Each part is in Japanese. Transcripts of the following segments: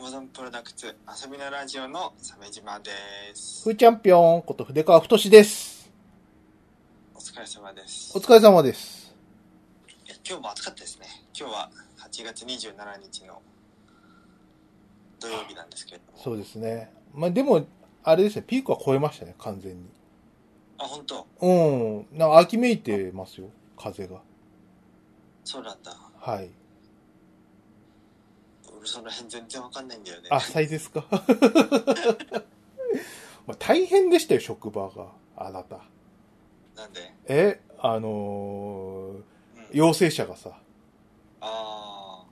Amazon プロダクツ遊びのラジオの鮫島です。ふーチャンピオンこと筆川太志です。お疲れ様です。お疲れ様です。今日も暑かったですね。今日は8月27日の土曜日なんですけれども。そうですね。まあ、でも、あれですね、ピークは超えましたね、完全に。あ、本当？うん。なんか秋めいてますよ、風が。そうなんだ。はい。俺その辺全然わかんないんだよね。あ、サイですか？まあ大変でしたよ、職場が。あなた。なんで？え、あのーうん。陽性者がさ、あ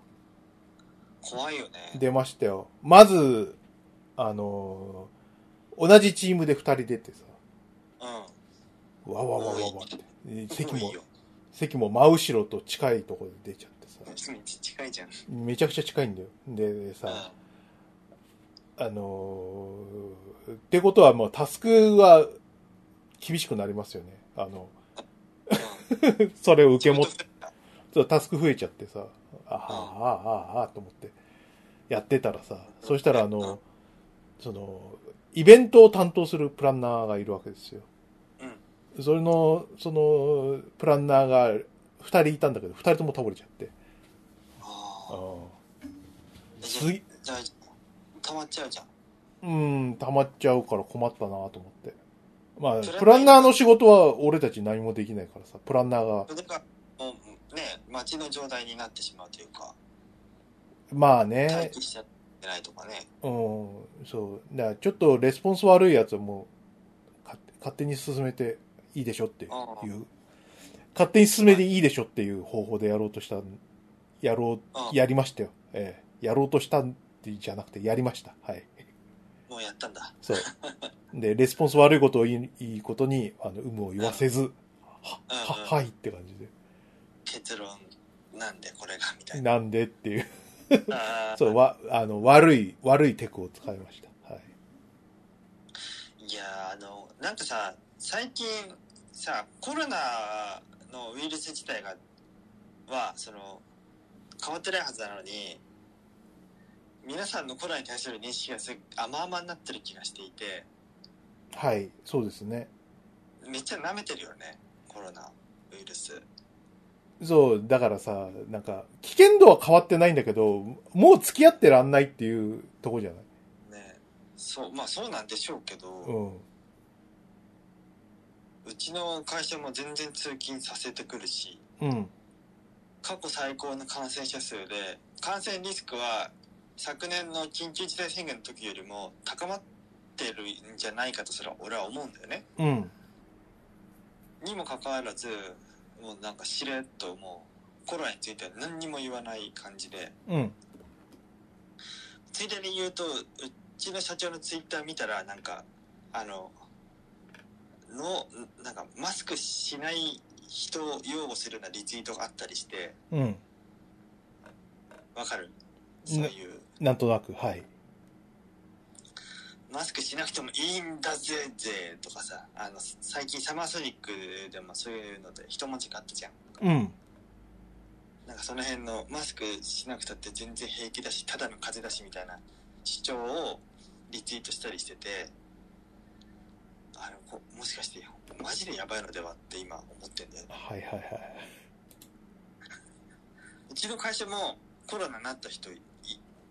ー。怖いよね。出ましたよ。まず、あのー同じチームで二人出てさ、うん。わわわわわって。席ももういい、よ。席も真後ろと近いところで出ちゃってさ。めっちゃ近いじゃん。めちゃくちゃ近いんだよ。でさ、うあのーってことはもうタスクは厳しくなりますよね。あの、ん。うん。それを受け持っ仕事そうタスク増えちゃってさ、あはあ、ああ、ああ、と思ってやってたらさ、そしたらあの、その、イベントを担当するプランナーがいるわけですよ。うん。それの、その、プランナーが二人いたんだけど、二人とも倒れちゃって。ああーすぎじゃあ、溜まっちゃうじゃん。うん、溜まっちゃうから困ったなと思って。まあ、プランナーの仕事は俺たち何もできないからさ、プランナーが、それが、もうね、街の状態になってしまうというか、まあ待ね、機しちゃってないとかね。うん、そう。だからちょっとレスポンス悪いやつはもう、勝勝手に進めていいでしょっていう勝手に進めていいでしょっていう方法でやろうとした、やろあう、やりましたよ。ええ、やろうとしたってじゃなくて、やりました。はい。もうやったんだ。そう。で、レスポンス悪いことをいいいいことに、あの、有無を言わせず、は、は、はいって感じで。結論なんでこれがみたいな。なんでっていう。あー そう、わ、あの、悪い、悪いテクを使いました。はい。いやーあの、なんかさ、最近さ、コロナのウイルス自体が、は、その、変わってないはずなのに、皆さんのコロナに対する認識がす甘々になってる気がしていて、はい、そうですね。めっちゃ舐めてるよね、コロナウイルス。そう、だからさ、なんか、危険度は変わってないんだけど、もう付き合ってらんないっていうとこじゃない？ねそう、まあそうなんでしょうけど、うん。うちの会社も全然通勤させてくるし、うん。過去最高の感染者数で、感染リスクは昨年の緊急事態宣言の時よりも高まってるんじゃないかとすら俺は思うんだよね。うん。にもかかわらず、もうなんかしれっともうコロナについては何にも言わない感じで、うん。ついでに言うと、うちの社長のツイッター見たらなんか、あの、の、なんかマスクしない人を擁護するようなリツイートがあったりして、うん。わかる？そういう。なんとなく、はい。マスクしなくてもいいんだぜぜとかさ、あの、最近サマーソニックでもそういうので一文字があったじゃん。うん。なんかその辺のマスクしなくたって全然平気だし、ただの風邪だしみたいな主張をリツイートしたりしてて、あの、こもしかしてマジでやばいのではって今思ってんだよね。はいはいはい。うちの会社もコロナになった人い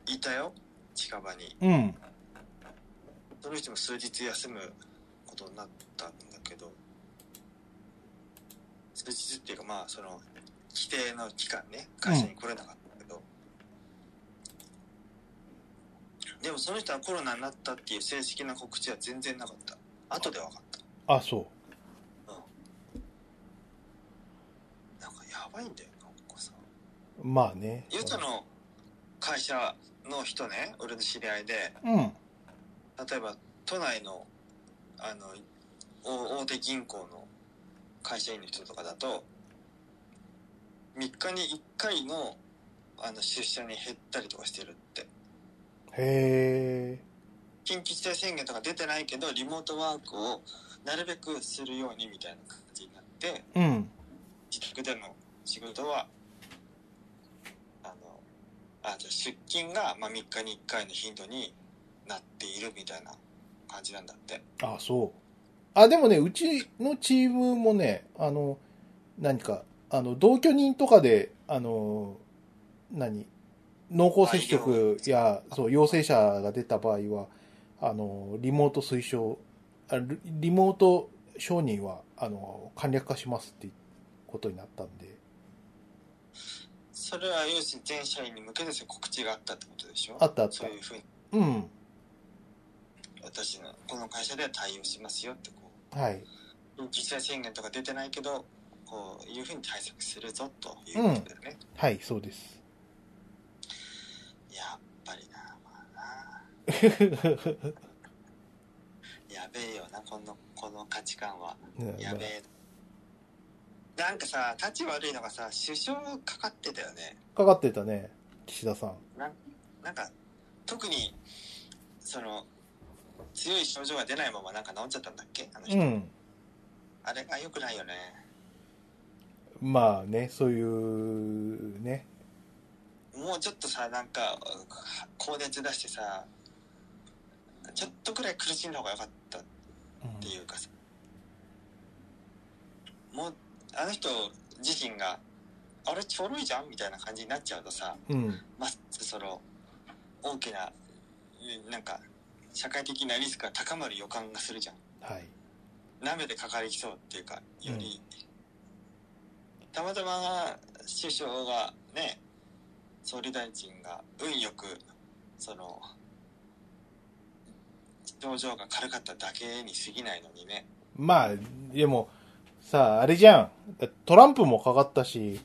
いたよ。近場に。うん。その人も数日休むことになったんだけど、数日っていうかまあその、規定の期間ね、会社に来れなかったけど、でもその人はコロナになったっていう正式な告知は全然なかった。後で分かった。あ、そなんかやばいんだよ、なんかさ。う。まあね。ゆうたの会社の人ね、俺の知り合いで、うん。例えば都内のあの大大手銀行の会社員の人とかだと3日に1回のあの出社に減ったりとかしてるってへえ。緊急事態宣言とか出てないけどリモートワークをなるべくするようにみたいな感じになってうん。自宅での仕事はあのあじゃあ出勤が、まあ、3日に1回の頻度になっているみたいな感じなんだって。ああ、そう。あ、でもね、うちのチームもね、あの、何か、あの、同居人とかで、あの、何濃厚接触や、そう、陽性者が出た場合は、あの、リモート推奨、あリリモート承認は、あの、簡略化しますってことになったんで、それは要するに全社員に向けて告知があったってことでしょ？あったあった。そういうふうに。うん、私のこの会社では対応しますよってこはい。う緊急事態宣言とか出てないけどこういうふうに対策するぞということだよね、はい、そうです。やっぱりなまあな。やべえよなこのこの価値観は。ねやべえなんかさ立ち悪いのがさ首相かかってたよねかかってたね、岸田さん。なんか特にその強い症状が出ないままなんか治っちゃったんだっけ？あの人、うん。あれが良くないよねまあね、そういう、ね。もうちょっとさなんか高熱出してさちょっとくらい苦しんだ方が良かったっていうかさもうあの人自身があれちょろいじゃんみたいな感じになっちゃうとさうん。ますその大きなうんなんか社会的なリスクが高まる予感がするじゃんはい。舐めてかかりきそうっていうかより、たまたま首相がね総理大臣が運よくその症状が軽かっただけに過ぎないのにねまあ、でも、さあ、あれじゃん。トランプもかかったし、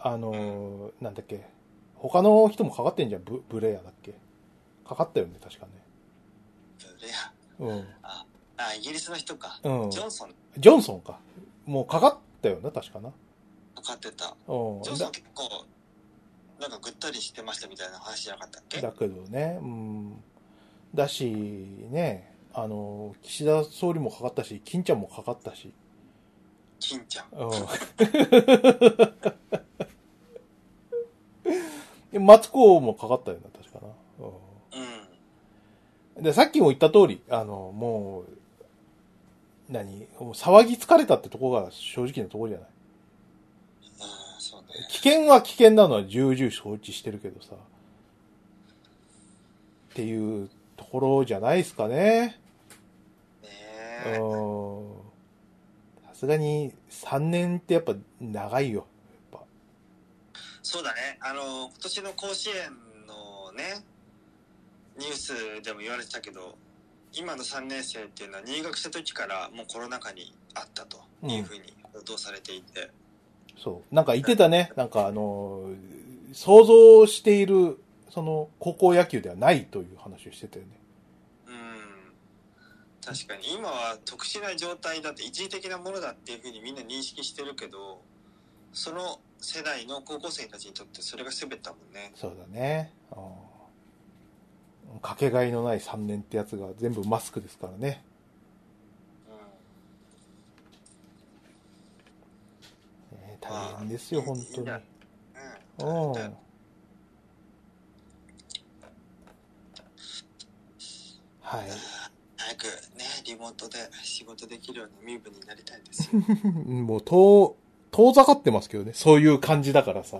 あのーなんだっけ。他の人もかかってんじゃん。ブブレアだっけ。かかったよね、確かね。ブレアうん。ああイギリスの人か、うんジョンソンジョンソンか。もうかかったよね、確かな。かかってたうん。ジョンソン結構なんかぐったりしてましたみたいな話じゃなかったっけ？だけどね、うん。だし、ね、あの、岸田総理もかかったし、金ちゃんもかかったし。金ちゃんうん。マツコもかかったよな、確かな。うん。うんで、さっきも言った通り、あの、もう、何？もう騒ぎ疲れたってとこが正直なとこじゃない？うんそうね危険は危険なのは重々承知してるけどさ。っていうところじゃないですかね。ねうえん。さすがに3年ってやっぱ長いよ。そうだねあの今年の甲子園のねニュースでも言われてたけど今の3年生っていうのは入学した時からもうコロナ禍にあったというふうに報道されていて、ぱそう。なんか言ってたね。なんかあの、想像している、その、高校野球ではないという話をしてたよね。うん確かに今は特殊な状態だって一時的なものだっていうふうにみんな認識してるけどその世代の高校生たちにとってそれが全てだもんねそうだね。うん。かけがえのない3年ってやつが全部マスクですからね。ね大変ですよ、本当に。うんうん。うんはい。早くねリモートで仕事できるような身分になりたいですよ、もう、遠、遠ざかってますけどね。そういう感じだからさ。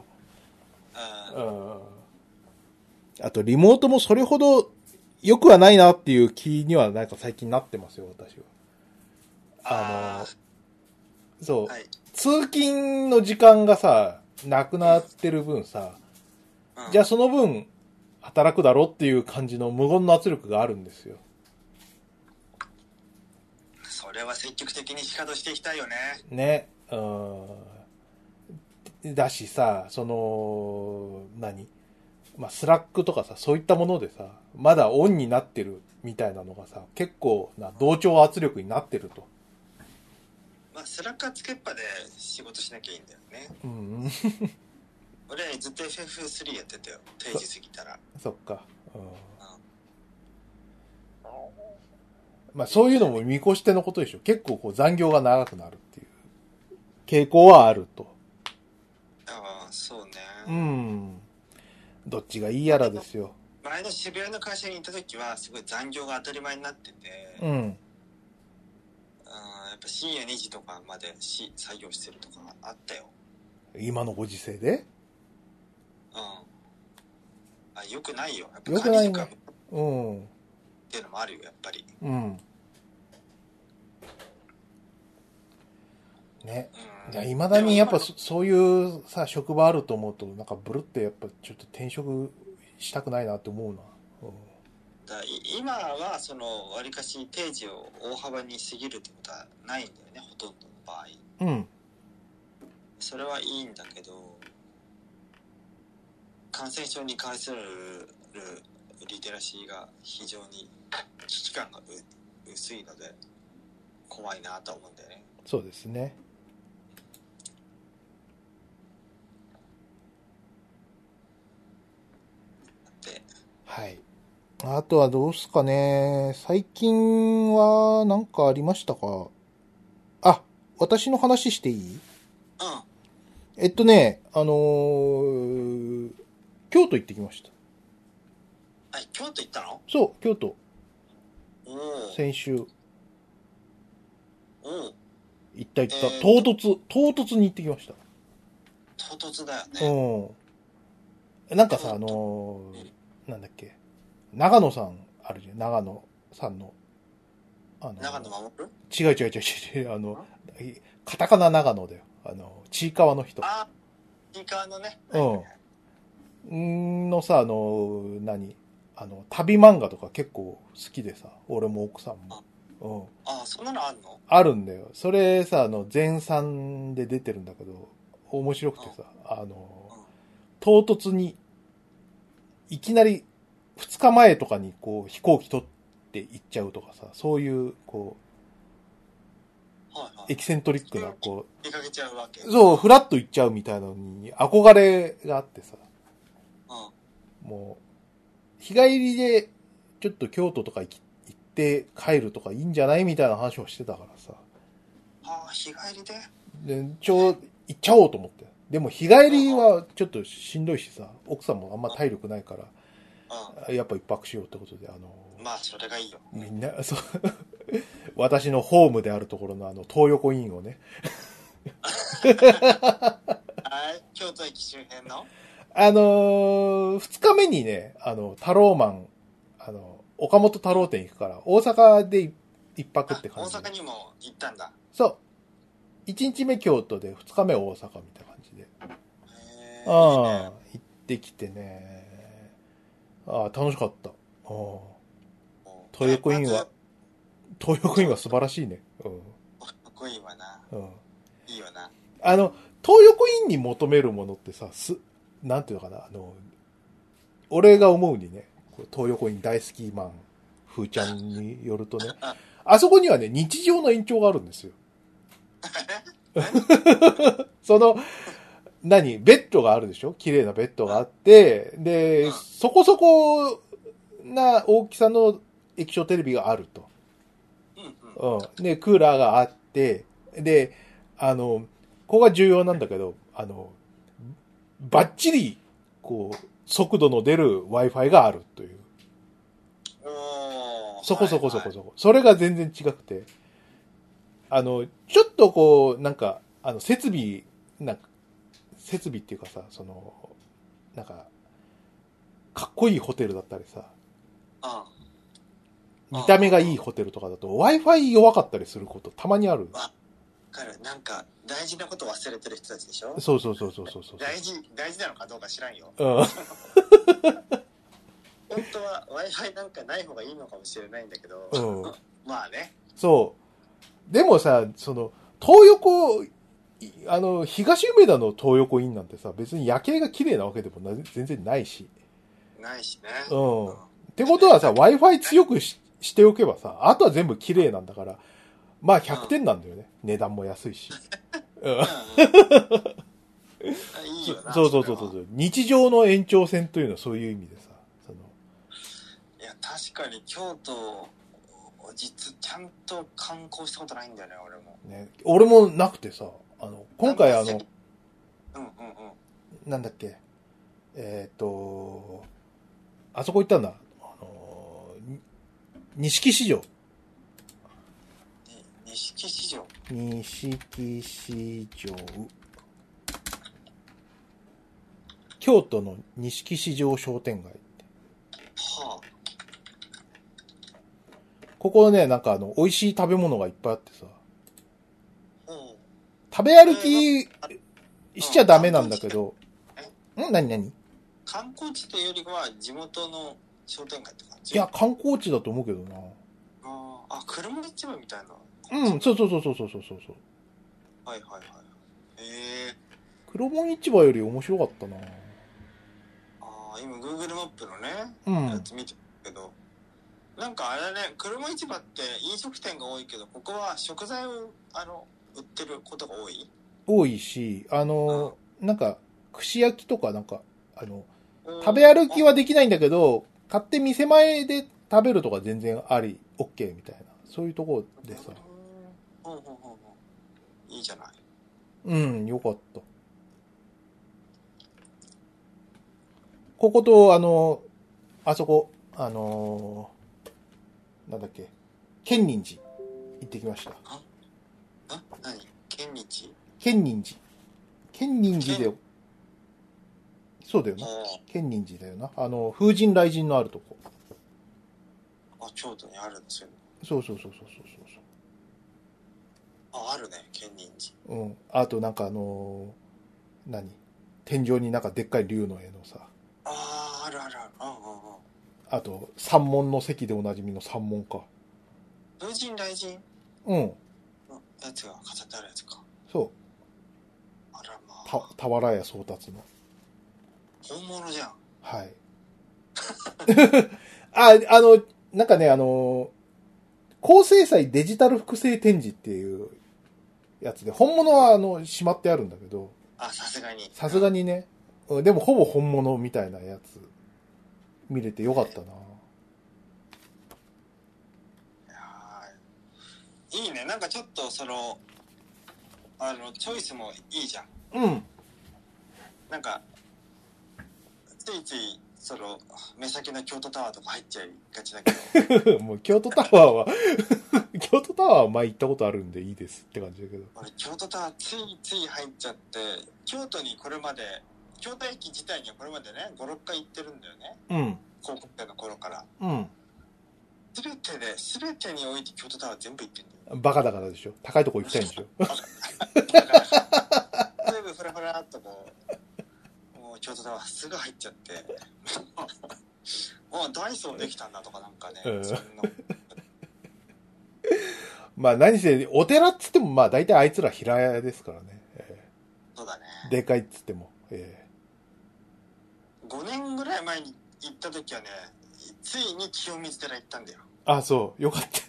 ううんん。あと、リモートもそれほど良くはないなっていう気にはなんか最近なってますよ、私は。あの、そう。はい、通勤の時間がさ、なくなってる分さ、うんじゃあその分、働くだろっていう感じの無言の圧力があるんですよ。それは積極的にシカトしていきたいよねね。うん。だしさ、その、何？まあ、スラックとかさ、そういったものでさ、まだオンになってるみたいなのがさ、結構な同調圧力になってると。まあスラックつけっぱで仕事しなきゃいいんだよねうん。俺ずっと FF3 やってたよ定時過ぎたらそっか。うん。まあ、そういうのも見越してのことでしょ。結構こう残業が長くなるっていう傾向はあると。ああそうねうん。どっちがいいやらですよ。前の渋谷の会社に行った時は、すごい残業が当たり前になってて、うん。うん、やっぱ深夜2時とかまでし作業してるとかあったよ。今のご時世で？うん。あ、よくないよ。やっぱ良くないね管理時間っうん。ていうのもあるよ、やっぱり。うん。ね。うん。いや、未だにやっぱそそういうさ、職場あると思うと、なんかブルってやっぱちょっと転職したくないなって思うな。うん今だい今は、その、わりかし定時を大幅に過ぎるってことはないんだよね、ほとんどの場合。うん。それはいいんだけど、感染症に関するリテラシーが非常に危機感がう薄いので、怖いなとは思うんだよね。そうですね。で、はい。あとはどうすかね。最近は何かありましたか？あ、私の話していい？うん。えっとね、あのー京都行ってきました。あ、京都行ったの？そう、京都。先週。おお。行った行った。えー唐突、唐突に行ってきました。唐突だよね。うん。なんかさ、あのーなんだっけ。長野さんあるじゃん。長野さんの。あの長野守る？違う違う違う違う。あの、カタカナ長野だよ。あの、ちいかわの人。あ、スピーカーのね。うん。んのさ、あの、何？あの、旅漫画とか結構好きでさ、俺も奥さんも。うん。あ、そんなのあんの？あるんだよ。それさ、あの、前三で出てるんだけど、面白くてさ、あの、唐突に、いきなり、二日前とかにこう、飛行機取って行っちゃうとかさ、そういう、こう、はいはい。エキセントリックな、こ出かけちゃうわけ。う、そう、フラッと行っちゃうみたいなのに、憧れがあってさ、うん。もう、日帰りで、ちょっと京都とか行き行って帰るとかいいんじゃないみたいな話をしてたからさ、ああ、日帰りで？で、ちょ、行っちゃおうと思って。でも日帰りはちょっとしんどいしさ、奥さんもあんま体力ないから、うやっぱ一泊しようってことで、あの、ん。まあ、それがいいよ。みんな、そう、私のホームであるところのあの、東横インをね、はい。京都駅周辺の？あのー二日目にね、あの、太郎マン、あの、岡本太郎店行くから、大阪で一泊ってあ感じ。大阪にも行ったんだ。そう。一日目京都で、二日目大阪みたいな感じで。ああ、行ってきてね。ああ、楽しかった。ああ東横インは。東横インは素晴らしいね。うん。かっこいいわな。うん。いいよな。あの、東横インに求めるものってさ、す、なんていうのかな、あの、俺が思うにね、東横イン大好きマン、ふーちゃんによるとね、あそこにはね、日常の延長があるんですよ。その、何ベッドがあるでしょ？綺麗なベッドがあって、でうん、そこそこな大きさの液晶テレビがあると。うん。で、クーラーがあって、で、あの、ここが重要なんだけど、あの、バッチリ、こう、速度の出る Wi-Fi があるという。そこそこそこはいそこ。それが全然違くて。あの、ちょっとこう、なんか、あの、設備、なんか、設備っていうかさ、その、なんか、かっこいいホテルだったりさ、はい見た目がいいホテルとかだと Wi-Fi 弱かったりすることたまにある。かる。なんか、大事なこと忘れてる人たちでしょ？そうそうそうそうそうそう。大事、大事なのかどうか知らんよ。うん。本当は Wi-Fi なんかない方がいいのかもしれないんだけど、うん まあね。そう。でもさ、その、東横、いあの、東梅田の東横インなんてさ、別に夜景が綺麗なわけでもな全然ないし。ないしね。うん。ってことはさ、Wi-Fi 強くししておけばさ、あとは全部綺麗なんだから、まあ100点なんだよね。値段も安いし。うん。いいよな。そうそうそうそう。日常の延長線というのはそういう意味でさ、その、いや、確かに京都、実、ちゃんと観光したことないんだよね、俺も。ね、俺もなくてさ、あの、今回あの、うんうんうん。なんだっけ、えっ、と、あそこ行ったんだ。あの錦市場。に錦市場。錦市場。京都の錦市場商店街。はここね、なんかあの、美味しい食べ物がいっぱいあってさ。あ。うん。食べ歩きしちゃダメなんだけど。ん？何？何？い観光地というよりは地元の商店街って感じや、観光地だと思うけどな。あーあ、車市場みたいな。うん、そうそうそうそうそうそうそう。はいはいはい。へえ。黒門市場より面白かったな。ああ、今 Google マップのね、うん。やつ見てるけど、なんかあれだね、車市場って飲食店が多いけど、ここは食材を、あの、売ってることが多い？多いし、あの、なんか、串焼きとかなんか、あの、食べ歩きはできないんだけど、買って店前で食べるとか全然あり、OK みたいな。そういうところでさ。うんうんうんうんいいじゃない。うん、よかった。ここと、あの、あそこ、あのーなんだっけ、建仁寺行ってきました。あ？何？県日建仁寺。建仁寺で建、そうだよな。あ建仁寺だよな。あの、風神雷神のあるとこ。あ、京都にあるんですよ。そうそうそうそうそうそうあ、あるね、県人寺。そう。うん。あとなんかあのー何？天井になんかでっかい竜の絵のさ。ああ、あるあるある。うんうんうん。あと、三門の席でおなじみの三門か。風神雷神？うん。のやつが飾ってあるやつか。そう。あらまたあ。、俵屋宗達の。本物じゃん。はい。あ、あの、なんかね、あの、高精細デジタル複製展示っていうやつで、本物はあの、しまってあるんだけど、あ、さすがに。さすがに。にね、うんでもほぼ本物みたいなやつ、見れてよかったな。いやーいいね。なんかちょっとその、あの、チョイスもいいじゃん。うん。なんか、ついつい、その、目先の京都タワーとか入っちゃいがちだけど、もう京都タワーは、京都タワーは前行ったことあるんでいいですって感じだけど。俺京都タワーついつい入っちゃって、京都にこれまで、京都駅自体にはこれまでね、5、6回行ってるんだよね。うん。高校生の頃から。うん。すべてで、すべてにおいて京都タワー全部行ってんだよ。バカだからでしょ。高いとこ行きたいんでしょ。全部フラフラっとこう、もう京都タワーすぐ入っちゃって、あ、ダイソーできたんだとかなんかね。まあ何せ、お寺っつってもまあ大体あいつら平屋ですからね。えそうだね。ーでかいっつっても。え5年ぐらい前に行った時はね、ついに清水寺行ったんだよ。ーあ、そう。よかった。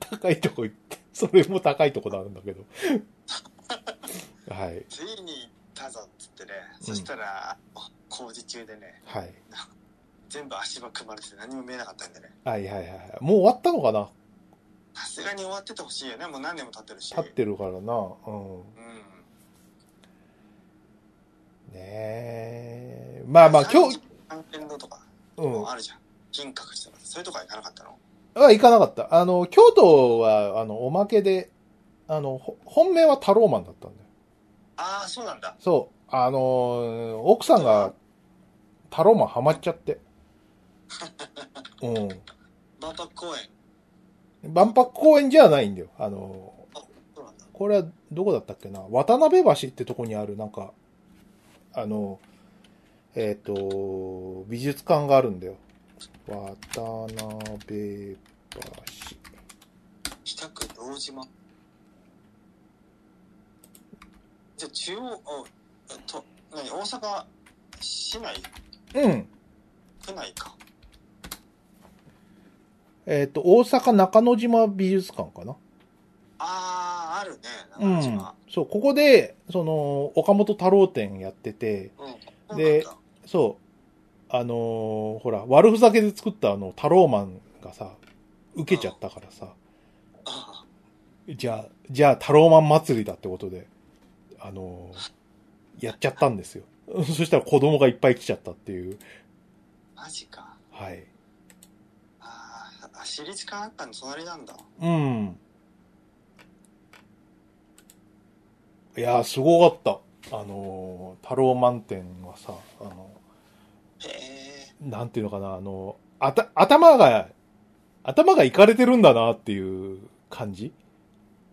高いとこ行って。それも高いとこなんだけど。はい。ついに行ったぞってね、そしたら、あ工事中でね、はい。全部足場組まれてて何も見えなかったんでね。はいはいはい。もう終わったのかな？さすがに終わっててほしいよね。もう何年も経ってるし。立ってるからな。うん。うん。ねえ。まあまあ今日、関とかうん。もあるじゃん。金閣寺とか、そういうとこは行かなかったの？は行かなかった。あの、京都は、あの、おまけで、あの、ほ本命はタローマンだったんだよ。ああ、そうなんだ。そう。あの、奥さんがタローマンハマっちゃって。うん。万博公園。万博公園じゃないんだよ。あの、そうなんだ。これはどこだったっけな渡辺橋ってとこにある、なんか、あの、えっ、と、美術館があるんだよ。渡辺橋。北区堂島。じゃあ中央、あえっと、何、大阪市内、うん。区内か。えっ、と、大阪中之島美術館かな？ああ、あるね、うん中島。。そう、ここで、その、岡本太郎展やってて、うん。でそうなんだそう、あのーほら、悪ふざけで作ったあの、太郎マンがさ、受けちゃったからさ、あじゃあ、じゃあ太郎マン祭りだってことで、あのーやっちゃったんですよ。そしたら子供がいっぱい来ちゃったっていう。マジか。はい。あーあ、私立科学館の隣なんだ。うん。いやー、すごかった。あのー、太郎満点はさ、あの、へえ。なんていうのかな、あの、あた、頭が、頭がいかれてるんだなっていう感じ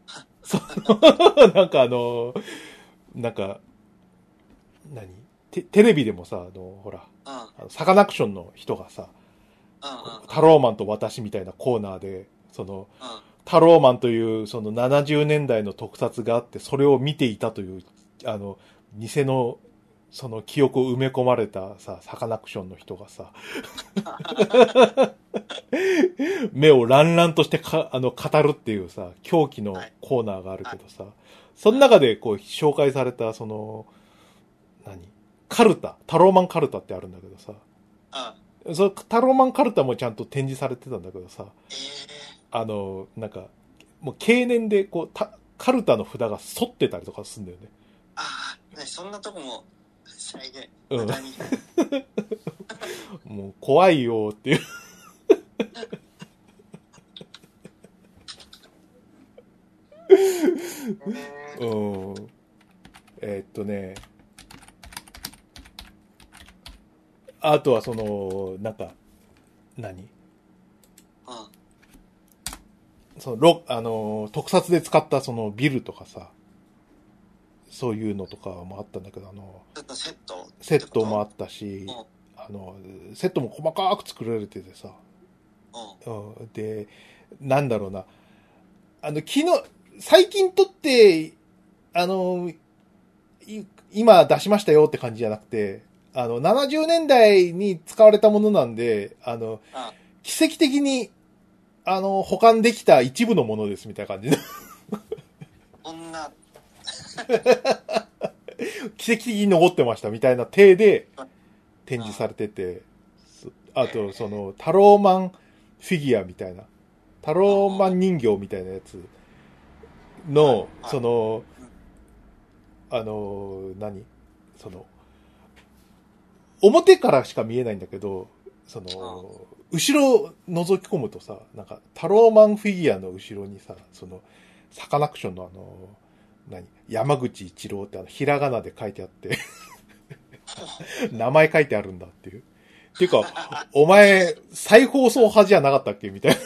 そう、なんかあの、なんか、何？テテレビでもさ、あの、ほら、あのサカナクションの人がさ、うん。タローマンと私みたいなコーナーで、その、うん。タローマンというその70年代の特撮があって、それを見ていたという、あの、偽の、その記憶を埋め込まれたさ、サカナクションの人がさ、目を乱々としてか、あの、語るっていうさ、狂気のコーナーがあるけどさ、その中でこう紹介された、その、何？カルタ、タローマンカルタってあるんだけどさ、うん。そのタローマンカルタもちゃんと展示されてたんだけどさ、えあの、なんか、もう経年でこう、たカルタの札が反ってたりとかするんだよね。ー、ああ、ね、そんなとこも再現。うん。もう怖いよっていう。うん。えーっとね。あとはその、なんか、何？うん。その、ロあの、特撮で使ったそのビルとかさ、そういうのとかもあったんだけど、あの、セット？セットもあっったしうん、あの、セットも細かく作られててさ、た。うん。うん、で、なんだろうな。あの、昨日、最近撮って、あの、い今出しましたよって感じじゃなくて、あの、70年代に使われたものなんで、あの、あ奇跡的に、あの、保管できた一部のものですみたいな感じ。で、こんな、奇跡的に残ってましたみたいな体で展示されてて、そあと、その、タローマンフィギュアみたいな、タローマン人形みたいなやつの、はいその、あの、何？その、表からしか見えないんだけど、その、後ろを覗き込むとさ、なんか、タローマンフィギュアの後ろにさ、その、サカナクションのあの、何？山口一郎ってあの、ひらがなで書いてあって、名前書いてあるんだっていう。っていうか、お前、再放送派じゃなかったっけ？みたい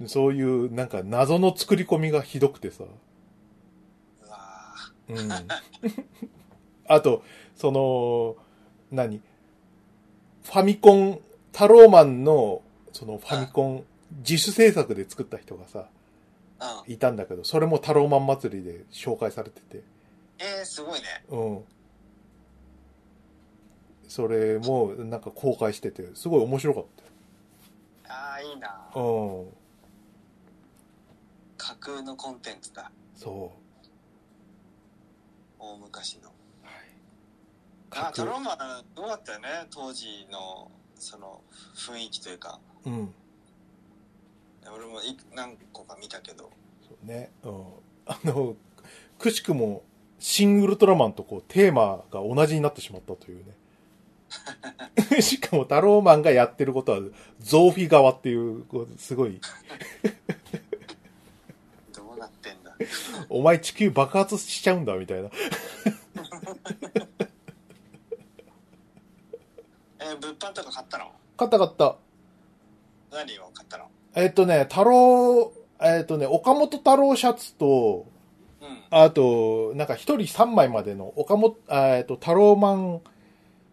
な。そういう、なんか謎の作り込みがひどくてさ。うん。あと、その、何？ファミコン、タローマンの、そのファミコン、自主制作で作った人がさ。いたんだけど、それもタローマン祭りで紹介されてて、えー、すごいね。うん。それも、なんか公開してて、すごい面白かっああ、いいな。うん。架空のコンテンツだ。そ大昔の。う。はい。あ、タローマン、どうだったよね？当時の、その、雰囲気というか。うん。俺もい何個か見たけど。そうね。うん。あの、くしくも、シン・ウルトラマンとこう、テーマが同じになってしまったというね。しかも、タローマンがやってることは、ゾーフィ側っていう、こうすごい。お前地球爆発しちゃうんだ、みたいな。えー物販とか買ったの？買った買った。何を買ったの？えっとね、太郎、えっとね、岡本太郎シャツと、うん。あと、なんか一人三枚までの岡本、あえっと、太郎マン、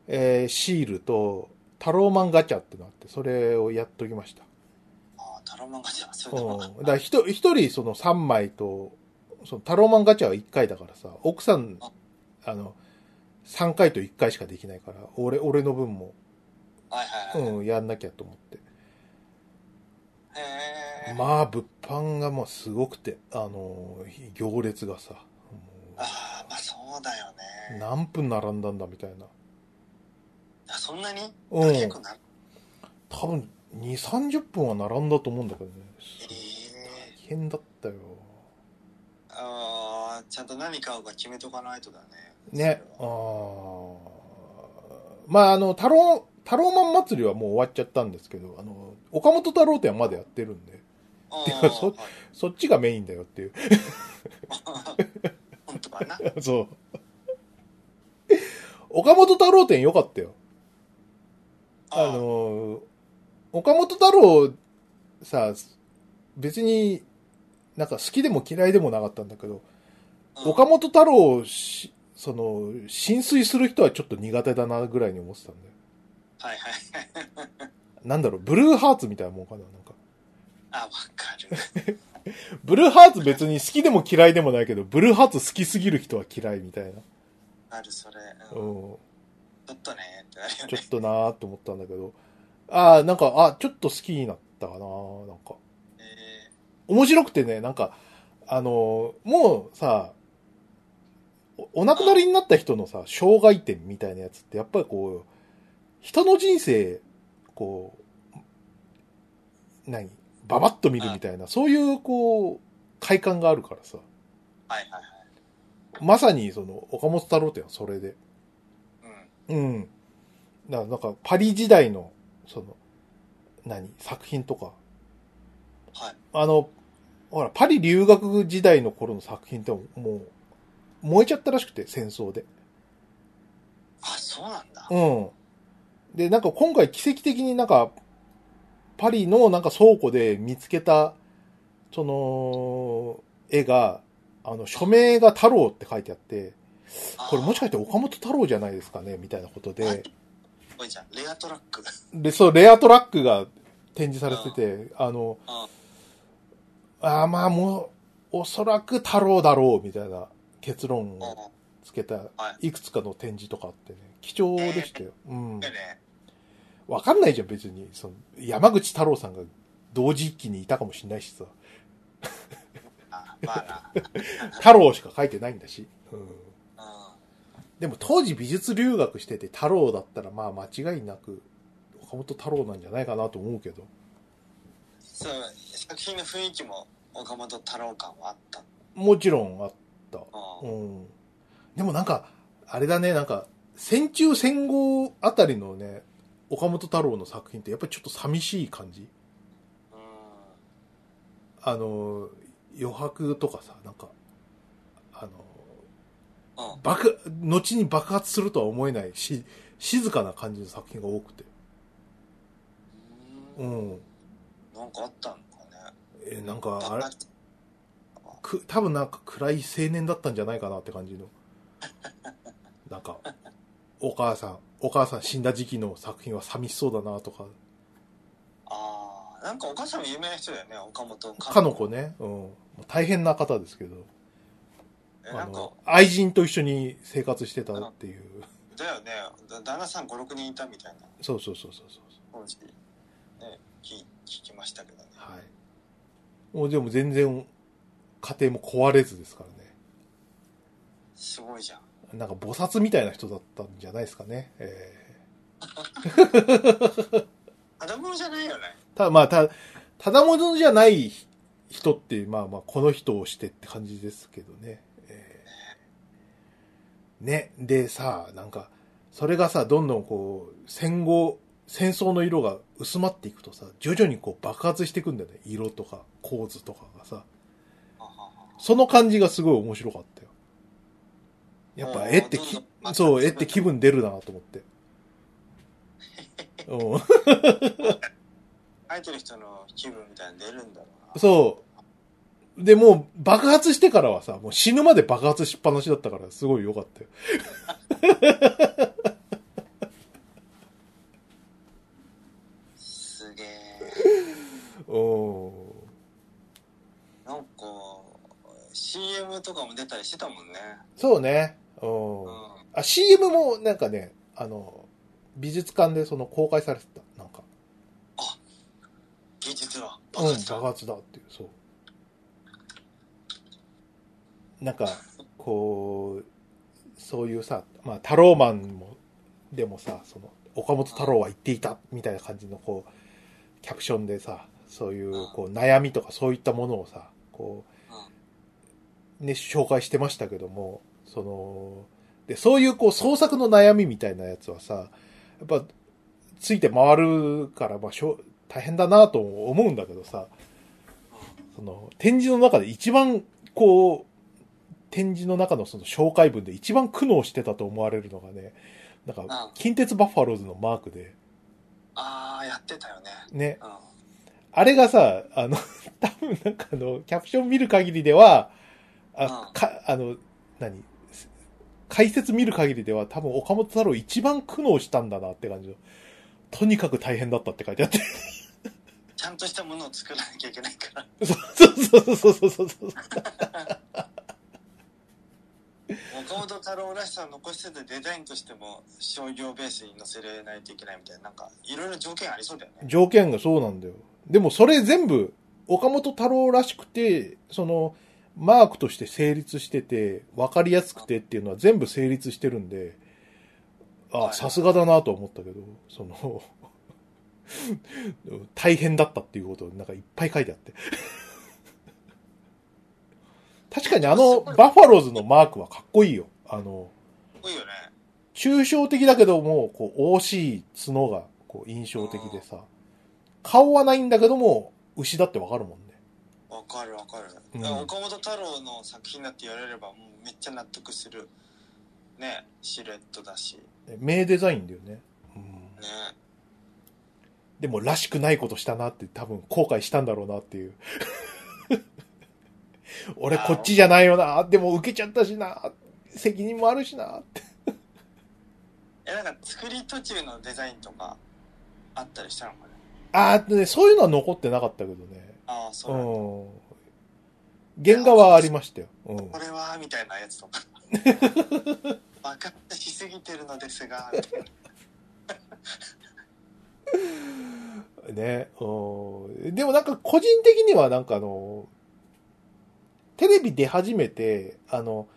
えーシールと、太郎マンガチャってのあって、それをやっときました。タローマンガチャ。そう。だから一人、その三枚と、その太郎マンガチャは一回だからさ、奥さん、あの、三回と一回しかできないから、俺、俺の分も、はいはいはい。うん、やんなきゃと思って。へえ。まあ、物販がもうすごくて、あの、行列がさ、もああ、まあそうだようね。何分並んだんだみたいな。あそんなに？うん結構な、多分、2、30分は並んだと思うんだけどね。ええ大変だったよ。ああーちゃんと何買うか決めとかないとだね。ね。あそーまあ、あの、太郎、太郎マン祭りはもう終わっちゃったんですけど、あの、岡本太郎店はまだやってるんで、そはいそっちがメインだよっていう。本当かな？そう。岡本太郎店良かったよ。あの、岡本太郎さ、別になんか好きでも嫌いでもなかったんだけど、うん岡本太郎をし、その、浸水する人はちょっと苦手だなぐらいに思ってたんだよ。はいはい。なんだろう、ブルーハーツみたいなもんかな、なんか。あ、わかる。ブルーハーツ別に好きでも嫌いでもないけど、ブルーハーツ好きすぎる人は嫌いみたいな。ある、それ。ううんん。ちょっとね、ってなるよね。ちょっとなーと思ったんだけど。ああ、なんか、あ、ちょっと好きになったかななんか。え面白くてね、なんか、あのーもうさ、おお亡くなりになった人のさ、障害点みたいなやつって、やっぱりこう、人の人生、こう、何ババッと見るみたいな、そういう、こう、快感があるからさ。ーはいはいはい。まさに、その、岡本太郎ってはそれで。うん。うん。だからなんか、パリ時代の、その、何？作品とか。はい。あの、ほら、パリ留学時代の頃の作品ってもう、燃えちゃったらしくて、戦争で。あ、そうなんだ。うん。で、なんか今回奇跡的になんか、パリのなんか倉庫で見つけた、その、絵が、あの、署名が太郎って書いてあって、これもしかして岡本太郎じゃないですかねみたいなことで、おいじゃん、レアトラック。で、そう、レアトラックが展示されてて、あの、うん。ああ、まあもう、おそらく太郎だろう、みたいな結論をうん。つけた、はいくつかの展示とかあってね、貴重でしたよ。うんわかんないじゃん、別に。その山口太郎さんが同時期にいたかもしれないしさ。太郎しか書いてないんだし。うん。うん。でも当時美術留学してて太郎だったらまあ間違いなく岡本太郎なんじゃないかなと思うけど。そう、作品の雰囲気も岡本太郎感はあった。もちろんあった。う。うんん。でもなんか、あれだね、なんか、戦中戦後あたりのね、岡本太郎の作品ってやっぱりちょっと寂しい感じうん。あの、余白とかさ、なんか。爆、後に爆発するとは思えないし、静かな感じの作品が多くて。う。うんん。なんかあったのかね。え、なんか、あれ？あ、く、多分なんか暗い青年だったんじゃないかなって感じの。なんか、お母さん、お母さん死んだ時期の作品は寂しそうだなとか、あーなんかお母さんも有名な人だよね、岡本かの子ね、うん。大変な方ですけど、あの、、愛人と一緒に生活してたっていう。だよね、だ旦那さん5、6人いたみたいな、そうそうそうそうそう。当時、ね、聞聞きましたけどね。はい。もうでも全然、家庭も壊れずですからね。すごいじゃん。なんか菩薩みたいな人だったんじゃないですかね。え ただものじゃないよね。ー、た、まあ、た、ただものじゃない人って、まあまあ、この人をしてって感じですけどね。えーね。でさ、なんか、それがさ、どんどんこう、戦後、戦争の色が薄まっていくとさ、徐々にこう爆発していくんだよね。色とか構図とかがさ。その感じがすごい面白かったよ。やっぱ絵ってきそう、絵って気分出るなと思って。うん、書いてる人の気分みたいに出るんだろうな。そう。で、もう爆発してからはさ、もう死ぬまで爆発しっぱなしだったから、すごい良かったよ。すげえ。うん。なんか、CM とかも出たりしてたもんね。そうね。ううんん。。あ、CM もなんかね、あの、美術館でその公開されてた。なんか。技術はうん、爆発だ。爆発だっていう、そう。なんか、こう、そういうさ、まあ、太郎マンも、でもさ、その、岡本太郎は言っていた、みたいな感じの、こう、キャプションでさ、そういう、こう、悩みとかそういったものをさ、こね、紹介してましたけども、その、で、そういうこう創作の悩みみたいなやつはさ、やっぱ、ついて回るから、まあ、しょ大変だなと思うんだけどさ、その、展示の中で一番、こう、展示の中のその紹介文で一番苦悩してたと思われるのがね、なんかうん、近鉄バッファローズのマークで、ああ、やってたよね。ね、うん。あれがさ、あの、多分なんかあの、キャプション見る限りでは、あう、んか、あの、何解説見る限りでは多分岡本太郎一番苦悩したんだなって感じの。とにかく大変だったって書いてあって。ちゃんとしたものを作らなきゃいけないから。そうそうそうそうそうそう。岡本太郎らしさを残しててデザインとしても商業ベースに載せれないといけないみたいな、なんか、いろいろ条件ありそうだよね。条件がそうなんだよ。でもそれ全部、岡本太郎らしくて、その、マークとして成立してて、わかりやすくてっていうのは全部成立してるんで、あ、はいさすがだなと思ったけど、その、大変だったっていうことをなんかいっぱい書いてあって。確かにあの、バファローズのマークはかっこいいよ。あの、多いよね。抽象的だけども、こう、惜しい角が、こう、印象的でさ、顔はないんだけども、牛だってわかるもんね。わかるわかる。うん岡本太郎の作品だって言われれば、もうめっちゃ納得する。ね、シルエットだし。名デザインだよね。うん、ね。でも、らしくないことしたなって多分後悔したんだろうなっていう。俺こっちじゃないよな。でも受けちゃったしな。責任もあるしな。って。え、なんか作り途中のデザインとかあったりしたのかね。あーね、そういうのは残ってなかったけどね。ああ、そう。原画はありましたよ。うんこ。れはみたいなやつとか。分かったしすぎてるのですが、みたいなね、うん。でもなんか個人的にはなんかあの、テレビ出始めて、あの、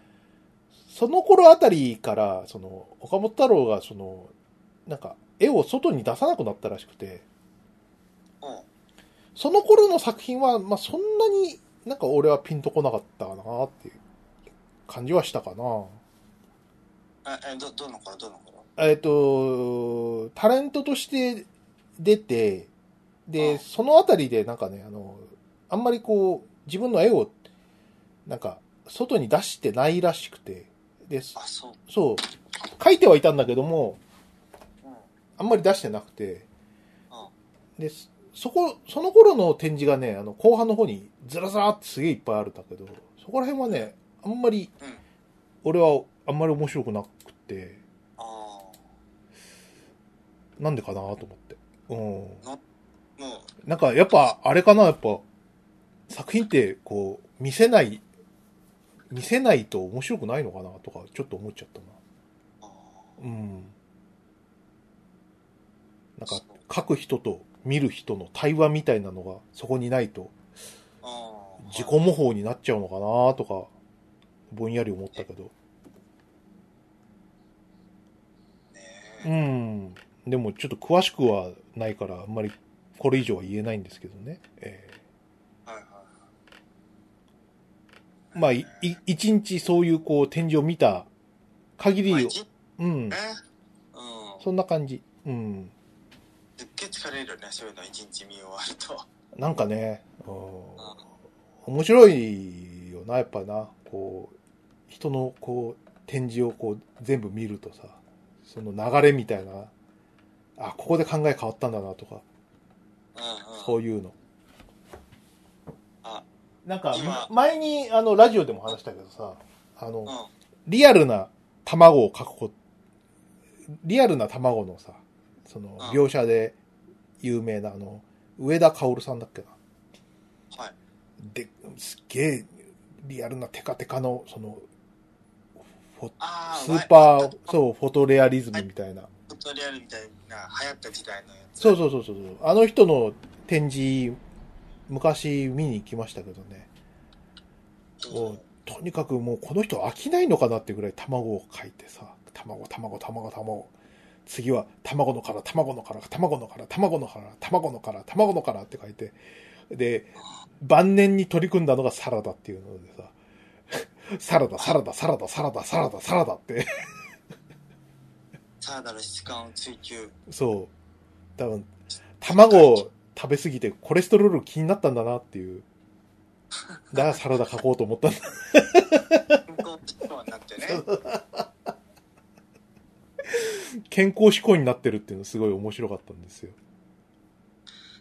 その頃あたりから、その、岡本太郎がその、なんか、絵を外に出さなくなったらしくて、うん。その頃の作品は、まあ、そんなになんか俺はピンとこなかったかなっていう感じはしたかな。え、え、ど、どの頃どの頃？えっ、と、タレントとして出て、で、うんそのあたりでなんかね、あの、あんまりこう、自分の絵を、なんか、外に出してないらしくて、で、あ、そう。そう、書いてはいたんだけども、うん。あんまり出してなくて、うん。で、そこ、その頃の展示がね、あの、後半の方にずらずらってすげえいっぱいあるんだけど、そこら辺はね、あんまり、うん。俺はあんまり面白くなくて、あなんでかなと思って。うん。なんか、やっぱ、あれかな、やっぱ、作品って、こう、見せない、見せないと面白くないのかな、とか、ちょっと思っちゃったな。あうん。なんか書く人と見る人の対話みたいなのが、そこにないと。自己模倣になっちゃうのかな、とか、ぼんやり思ったけど。ねうえ。ん。でも、ちょっと詳しくはないから、あんまり、これ以上は言えないんですけどね。えはいはいえまあ、いい一日そういう、こう、展示を見た限りはい。をうんね。。うん。そんな感じ。うん。すっげえ疲れるよね、そういうの一日見終わると。なんかね、うんうん。面白いよな、やっぱな。こう、人のこう、展示をこう、全部見るとさ、その流れみたいな、あ、ここで考え変わったんだなとか、うんうん。そういうの。あ、なんか今、前に、あの、ラジオでも話したけどさ、あのうん。、リアルな卵を描くこ、リアルな卵のさ、そのうん、描写で有名な、あの、上田薫さんだっけな。はい。で、すっげえ、リアルなテカテカの、その、スーパー、う。そう、フォトレアリズムみたいな。フォトリアルみたいな流行った時代のやつ。そうそうそうそう。あの人の展示、昔見に行きましたけどね。もうとにかくもうこの人飽きないのかなってぐらい卵を描いてさ、卵、卵、卵、卵。次は卵の殻、卵の殻、卵の殻、卵の殻、卵の殻、卵の殻って書いて。で、晩年に取り組んだのがサラダっていうのでさ。サラダ、サラダ、サラダ、サラダ、サラダ、サラダって。サラダの質感を追求。そう。多分、卵を食べ過ぎてコレステロール気になったんだなっていう。だからサラダ書こうと思ったんだ。健康志向になってるっていうのすごい面白かったんですよ。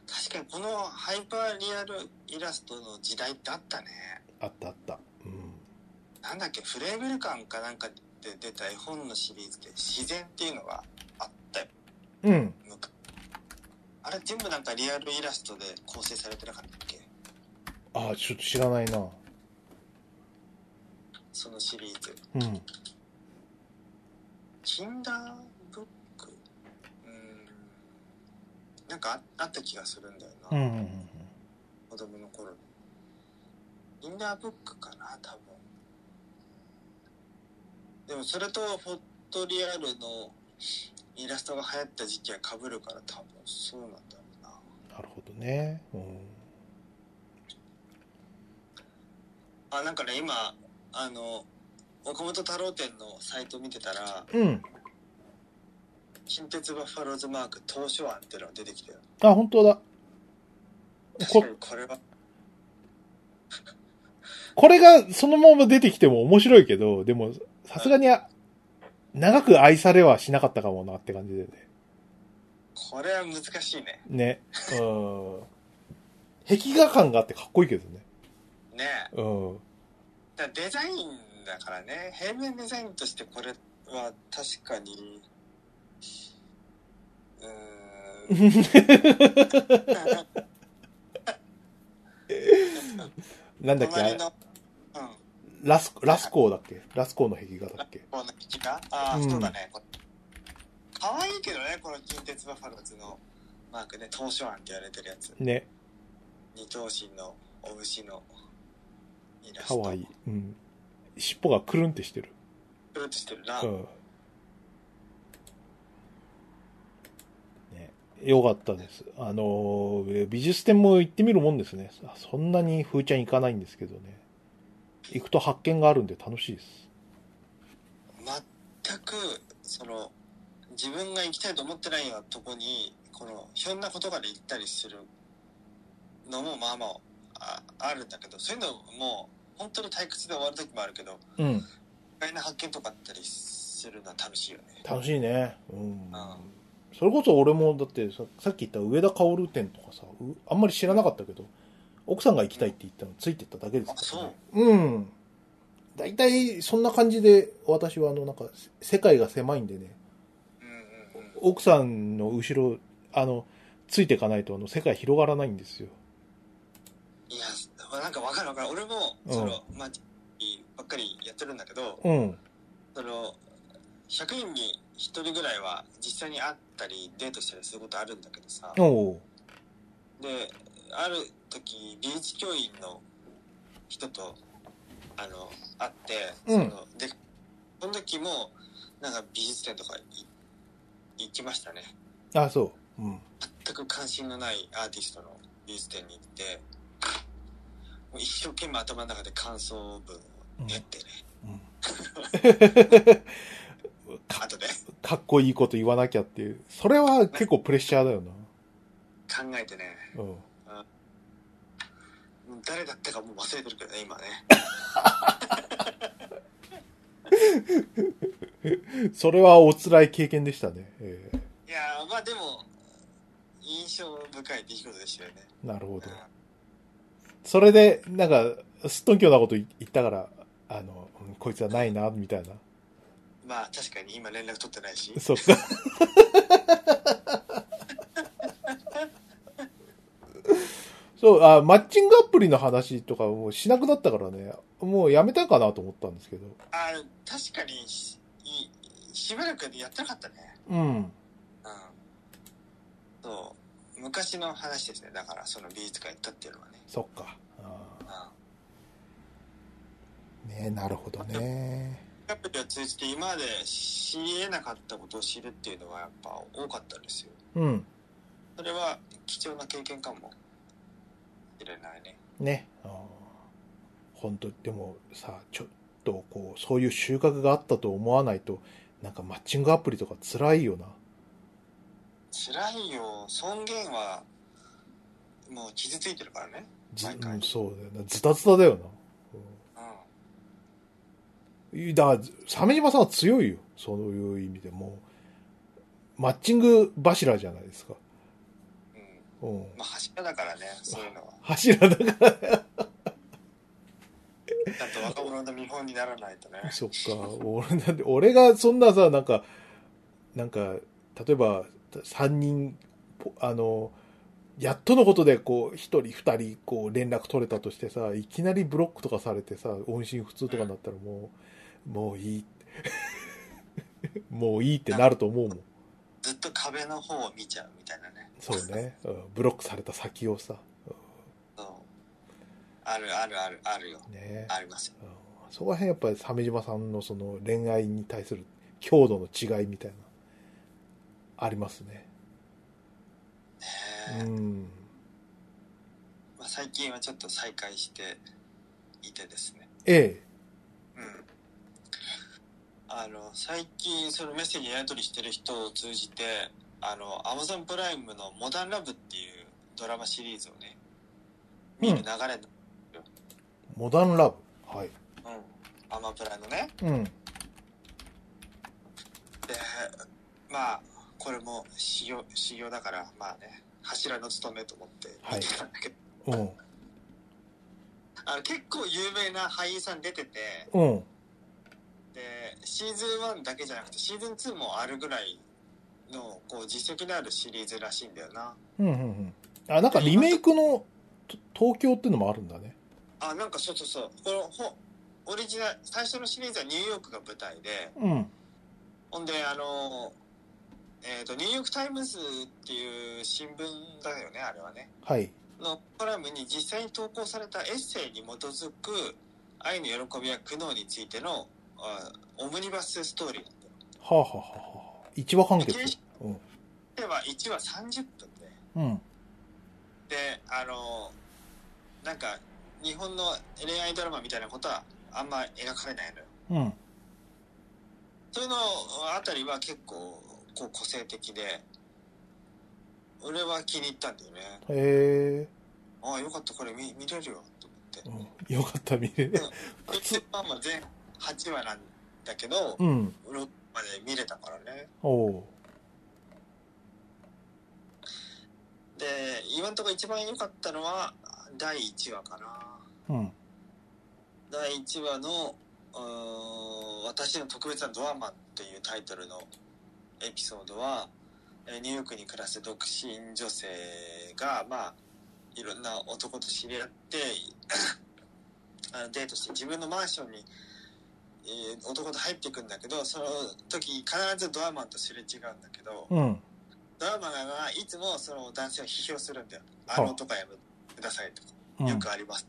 確かにこのハイパーリアルイラストの時代ってあったね。あったあった。うん。なんだっけ、フレーブル感かなんかで出た絵本のシリーズで自然っていうのがあったよ。うん。昔あれ全部なんかリアルイラストで構成されてなかったっけ？ああ、ちょっと知らないな。そのシリーズ。うん。キンダーブック？うーん。なんかああった気がするんだよな。うんうんうん。子供の頃に。キンダーブックかな、多分。でもそれとフォトリアルのイラストが流行った時期は被るから多分そうなんだろうな。なるほどね。うん。あ、なんかね、今、あの、岡本太郎店のサイト見てたら、うん。近鉄バッファローズマーク当初案っていうのが出てきてる。あ、本当だ。こ確かにこれは、これがそのまま出てきても面白いけど、でも、さすがにあ長く愛されはしなかったかもなって感じでね。これは難しいね。ね。うん。壁画感があってかっこいいけどね。ねえ。うん。だデザインだからね、平面デザインとしてこれは確かに、うーん。なんだっけ？ラス、ラスコーだっけ？ラスコーの壁画だっけ？この木がああ、うんそうだね。可愛いけどね、この近鉄バファローズのマークね、当初案って言われてるやつ。ね。二頭身のお牛のイラスかト。わいい。うん。尻尾がくるんってしてる。プルッとしてるな。うん。ね。よかったです。あのー、美術展も行ってみるもんですね。あそんなに風ちゃん行かないんですけどね。行くと発見があるんで楽しいです。全く、その、自分が行きたいと思ってないようなとこに、この、ひょんなことから行ったりするのもまあまあ、ああるんだけど、そういうのも、本当に退屈で終わる時もあるけど、うん。意外な発見とかあったりするのは楽しいよね。楽しいね。うんうん。それこそ俺もだってささっき言った上田薫店とかさうあんまり知らなかったけど奥さんが行きたいって言ったのついてっただけですか？らねう。ん。大体そんな感じで私はあのなんか世界が狭いんでね。うんうんうん。奥さんの後ろあのついていかないとあの世界広がらないんですよ。いや、なんかわかるわかる。俺も、うん。その、まあ、ばっかりやってるんだけど、うん。その、100人に1人ぐらいは実際に会ったりデートしたりすることあるんだけどさ、おう。で、ある時、美術教員の人と、あの、会って、うん。その、で、その時も、なんか美術展とかい行きましたね。あそう。うん。全く関心のないアーティストの美術展に行って、もう一生懸命頭の中で感想文を練ってね、か後で。かっこいいこと言わなきゃっていう。それは結構プレッシャーだよな。考えてね、うん誰だったかもう忘れてるけどね、今ね。それはお辛い経験でしたね、えいやー、まあでも、印象深い出来事でしたよね。えなるほどうんそれで、なんか、すっとんきょうなこと言ったから、あの、うんこいつはないな、みたいな。まあ確かに今連絡取ってないし。そっか。そう、あ、マッチングアプリの話とかもうしなくなったからね、もうやめたかなと思ったんですけど。あ確かにしいしばらくやってなかったね。うん。うん。そう。昔の話ですね。だからその美術館行ったっていうのはね。そっか。あうん。ーねなるほどね。アプリを通じて今まで知り得なかったことを知るっていうのはやっぱ多かったんですよ。うん。それは貴重な経験かもしれないね。ね。本当でもさ、ちょっとこうそういう収穫があったと思わないとなんかマッチングアプリとか辛いよな。辛いよ。尊厳はもう傷ついてるからね。じ毎回。うんそうだよな。ズタズタだよな。うん。うん。だから鮫島さんは強いよ。そういう意味でもう。マッチング柱じゃないですか、まあ柱だからねそういうのは。柱だから。ちゃんと若者の見本にならないとね。そっか。俺なんで俺がそんなさなんかなんか例えば3人ぽあのやっとのことでこう1人2人こう連絡取れたとしてさいきなりブロックとかされてさ音信不通とかになったらもうもういい。もういいってなると思うもん。ずっと壁の方を見ちゃうみたいなねそうね、うん。ブロックされた先をさ、そう。あるあるあるあるよ。うんね。ありますよ。うん。そこら辺やっぱり鮫島さんのその恋愛に対する強度の違いみたいなありますね。ねうん。まあ、最近はちょっと再開していてですね。ええ。うん。あの最近そのメッセージやり取りしてる人を通じてあの Amazon プライムの「モダンラブ」っていうドラマシリーズをね見る流れの、うんモダンラブ。はい。アマプラのね。うん。でまあこれも修行修行だからまあね柱の務めと思って見てたんだけど、うん。あの結構有名な俳優さん出てて。うん。でシーズン1だけじゃなくてシーズン2もあるぐらいのこう実績のあるシリーズらしいんだよな。うんうんうん。あなんかリメイクのと東京っていうのもあるんだね。あなんかそうそうそう。このほオリジナル最初のシリーズはニューヨークが舞台で。うん。ほんであのえー、とニューヨーク・タイムズっていう新聞だよねあれはね。はい。のコラムに実際に投稿されたエッセイに基づく愛の喜びや苦悩についてのあオムニバスストーリーなんだよ。はあはあはあはあ一話完結。うん。では1話30分で。うん。であのなんか日本の恋愛ドラマみたいなことはあんま描かれないのよ。うん。そういうのあたりは結構こう個性的で俺は気に入ったんだよね。へああよかったこれ見見れるよと思って。え、うん、よかった見れる。こいつはまあ全8話なんだけど、うん。6まで見れたからね。おおで今んとこ一番良かったのは第1話かな。うん。第1話の私の特別なドアマン」というタイトルのエピソードはえーニューヨークに暮らす独身女性がまあいろんな男と知り合って デートして自分のマンションに、えー男と入っていくんだけどその時必ずドアマンとすれ違うんだけどうん。ドアマンがいつもその男性を批評するんだよ「はあ。の男はやめてください」とかうん。よくあります。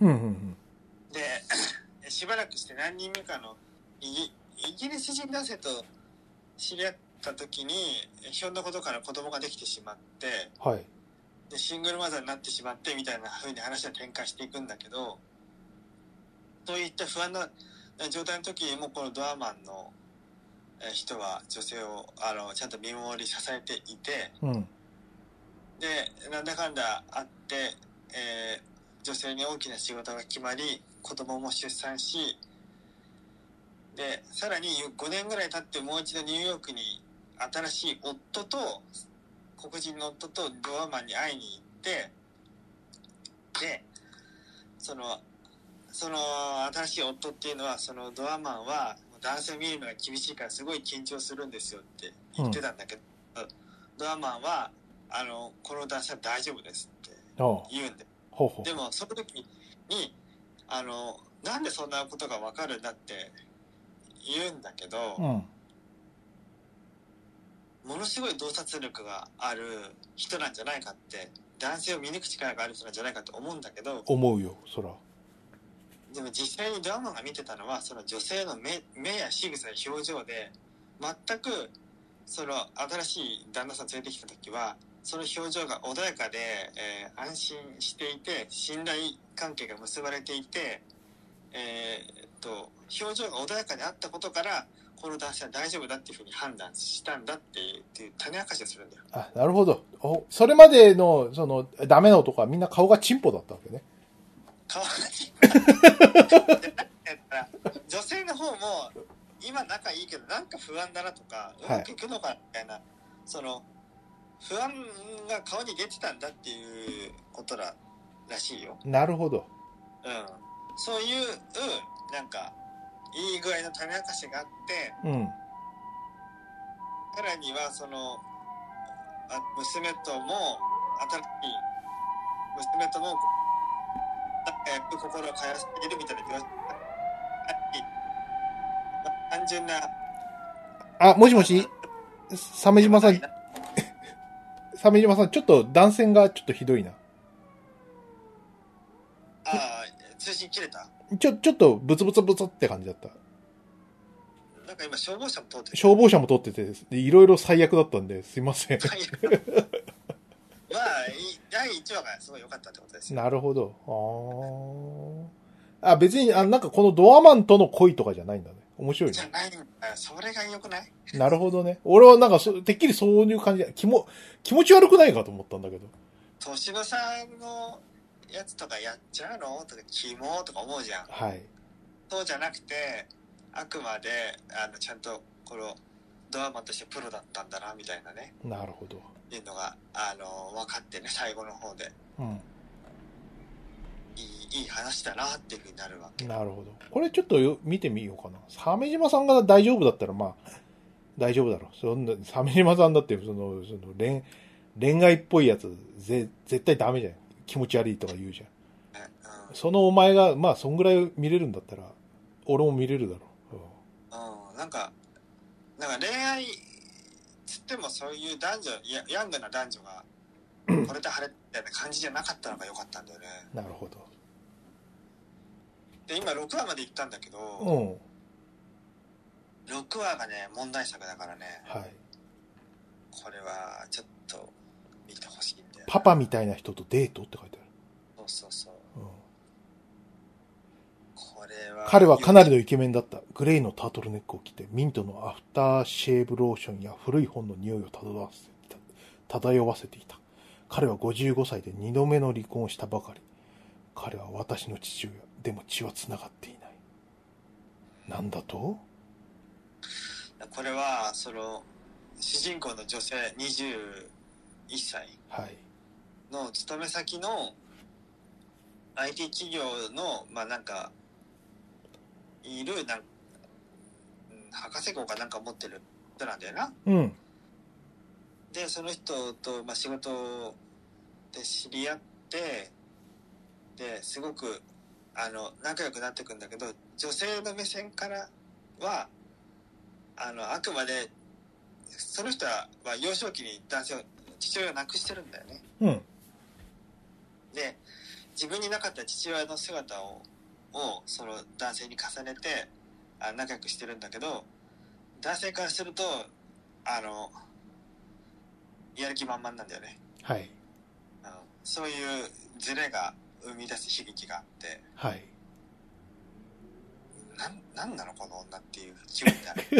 うんうん。で しばらくして何人目かのイギイギリス人男性と知り合った時にひょんなことから子供ができてしまってはい。でシングルマザーになってしまってみたいな風に話は展開していくんだけどそういった不安な状態の時にもこのドアマンのえー人は女性をあのちゃんと見守り支えていてうん。でなんだかんだあって、えー女性に大きな仕事が決まり子供も出産しでさらに5年ぐらい経ってもう一度ニューヨークに新しい夫と黒人の夫とドアマンに会いに行ってでそのその新しい夫っていうのはそのドアマンは男性を見るのが厳しいからすごい緊張するんですよって言ってたんだけど、ドアマンはあのこの男性は大丈夫ですって言うんで。でもその時にあのなんでそんなことが分かるんだって言うんだけど、うん。ものすごい洞察力がある人なんじゃないかって男性を見抜く力がある人なんじゃないかと思うんだけど思うよそらでも実際にドアマが見てたのはその女性の目目や仕草や表情で全くその新しい旦那さん連れてきた時はその表情が穏やかで、えー安心していて信頼関係が結ばれていてえーっと、表情が穏やかであったことから、この男性は大丈夫だっていうふうに判断したんだっていう、っていう種明かしをするんだよ。あ、なるほど。おそれまでの、その、ダメな男はみんな顔がチンポだったわけね。顔が違う女性の方も、今仲いいけど、なんか不安だなとか、うまくいくのかみたいな、その、不安が顔に出てたんだっていうことららしいよ。なるほど。うん。そういう、うん、なんか、いい具合の種明かしがあって、うん。さらには、その、あ娘とも、新しい、娘とも、仲良く心を通わせているみたいな描写単純な、あ、もしもし、鮫島さん、鮫島さん、ちょっと断線がちょっとひどいな。ああ、通信切れた？ちょ、ちょっとブツブツブツって感じだった。なんか今消防車も通ってる。消防車も通ってていろいろ最悪だったんで、すいません。まあ、い第1話がすごい良かったってことですよ。なるほど。あーあ、別に、あ、なんかこのドアマンとの恋とかじゃないんだね。面白いね。じゃないんだよ。それが良くない？なるほどね。俺はなんかそ、てっきりそういう感じで、気も、気持ち悪くないかと思ったんだけど。年のさんのやつとかやっちゃうの？とか、キモとか思うじゃん。はい。そうじゃなくて、あくまで、あの、ちゃんと、この、ドアマンとしてプロだったんだな、みたいなね、なるほど。いうのが、あの、分かってね、最後の方で、うん。いい、いい話だな、っていうふうになるわけ。なるほど。これちょっとよ見てみようかな。鮫島さんが大丈夫だったら、まあ、大丈夫だろう。そんな、鮫島さんだって、その、その、恋、恋愛っぽいやつ、ぜ、絶対ダメじゃん。気持ち悪いとか言うじゃん。ねそのお前が、まあ、そんぐらい見れるんだったら、俺も見れるだろうん。うん、なんか、なんか恋愛、つってもそういう男女、やヤングな男女が、これで晴れみたいな感じじゃなかったのが良かったんだよね。う。なるほど。で、今6話まで行ったんだけど、うん。6話がね、問題作だからね、はい。これはちょっと見てほしいんだよ。パパみたいな人とデートって書いてそうそうそう。ある。う。彼はかなりのイケメンだった。グレーのタートルネックを着て、ミントのアフターシェーブローションや古い本の匂いを漂わせていた漂わせていた。彼は55歳で2度目の離婚をしたばかり。彼は私の父親。でも血は繋がっていない。なんだと？これは、その、主人公の女性21歳はい。の勤め先の IT 企業の、まあなんか、いる、なんうん博士号かなんか持ってる人なんだよな。うん。で、その人と、まあ、仕事で知り合って、で、すごく、あの、仲良くなっていくんだけど、女性の目線からは、あの、あくまで、その人はは幼少期に男性を、父親を亡くしてるんだよね。うん。で、自分になかった父親の姿を、を、その男性に重ねて、あ仲良くしてるんだけど、男性からすると、あの、やる気満々なんだよね。はい。うんそういうズレが生み出す悲劇があって、はい。なん、なんなのこの女っていう気分になる。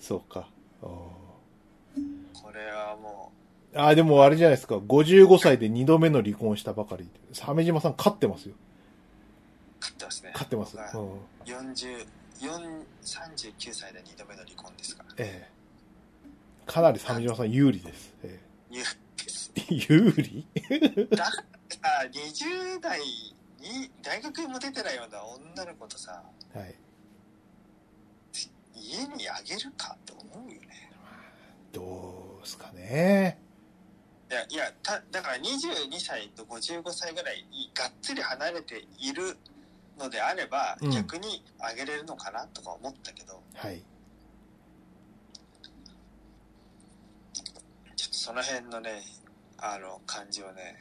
そうか。これはもあー、でもあれじゃないですか。55歳で2度目の離婚をしたばかり。鮫島さん勝ってますよ。う、勝ってますね。勝ってます。うん。40、4 39歳で2度目の離婚ですから。ええ。かなり鮫島さん有利です。え言うです。え、有利？ださ、20代に大学にも出てないような女の子とさ、はい。家にあげるかって思うよね。どうですかね。いや、いや、た、だから22歳と55歳ぐらいがっつり離れているのであれば、うん逆にあげれるのかなとか思ったけど、はい。ちょっとその辺のね、あの、感じをね、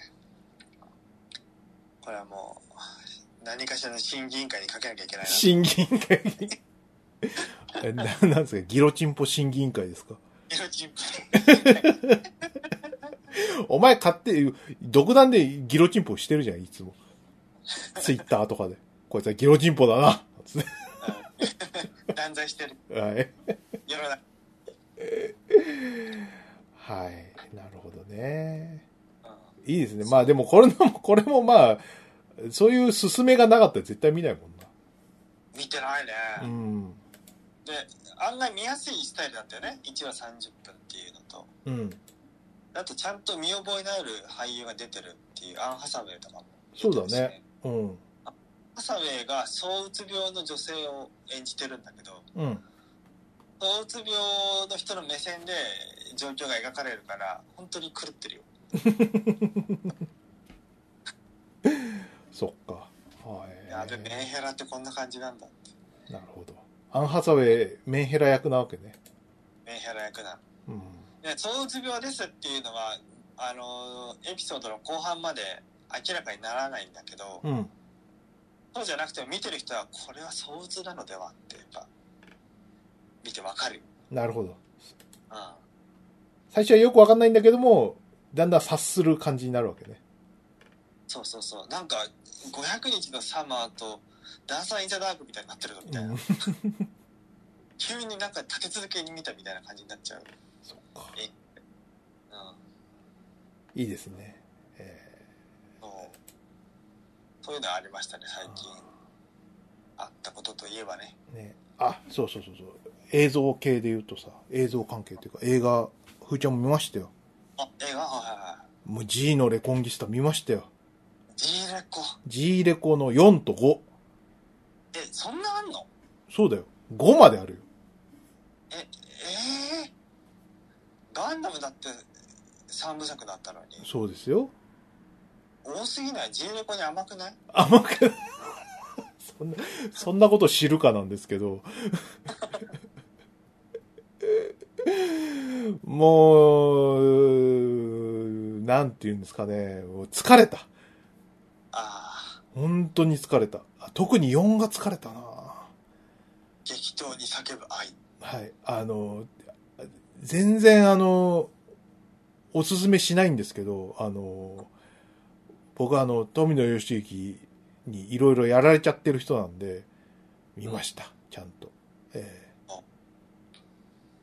これはもう、何かしらの審議委員会にかけなきゃいけないな。審議委員会に？えななんですか？ギロチンポ審議委員会ですか？色チンプ お前買って、独断でギロチンポしてるじゃん、いつも。ツイッターとかで。こいつはギロチンポだな。つ っ断罪してる。てはい。世の中。はい。なるほどね。うんいいですね。まあでもこれの、これもまあ、そういう勧めがなかったら絶対見ないもんな。見てないね。うん。で、案外見やすいスタイルだったよね。1話30分っていうのと。うん。あとちゃんと見覚えのある俳優が出てるっていうアン・ハサウェイとかもそうだね。うん。ハサウェイが躁うつ病の女性を演じてるんだけどうん。躁うつ病の人の目線で状況が描かれるから本当に狂ってるよ そっか。はい。やべメンヘラってこんな感じなんだってなるほど。アンハサウェイ、メンヘラ役なわけね。メンヘラ役なのうん。で躁うつ病ですっていうのはあのエピソードの後半まで明らかにならないんだけど、うん。そうじゃなくても見てる人はこれは躁うつなのではってやっぱ見てわかるよ、なるほど。うん最初はよくわかんないんだけども、だんだん察する感じになるわけね。そうそうそうなんか500日のサマーとダンサー・イン・ザ・ダークみたいになってるぞみたいな、うん。急になんか立て続けに見たみたいな感じになっちゃう、そっか。うん、いいですね。えそうそういうのありましたね最近あったことといえばねーね。あ、そうそうそうそう。映像系で言うとさ、映像関係というか、映画、ふーちゃんも見ましたよ。あ映画？はいはいはいもう G のレコンギスタ見ましたよ。G レコ？G レコの4と5。えそんなあんの？そうだよ。5まであるよ。ええー、ガンダムだって3部作だったのにそうですよ。多すぎない？G レコに甘くない？甘く、そんな、そんなこと知るかなんですけど。もう、なんて言うんですかね。疲れた。ああ本当に疲れた。あ特に4が疲れたな。激闘に叫ぶ愛はい。あの、全然あの、おすすめしないんですけど、あの、僕はあの、富野義行にいろいろやられちゃってる人なんで、見ました、ちゃんと。え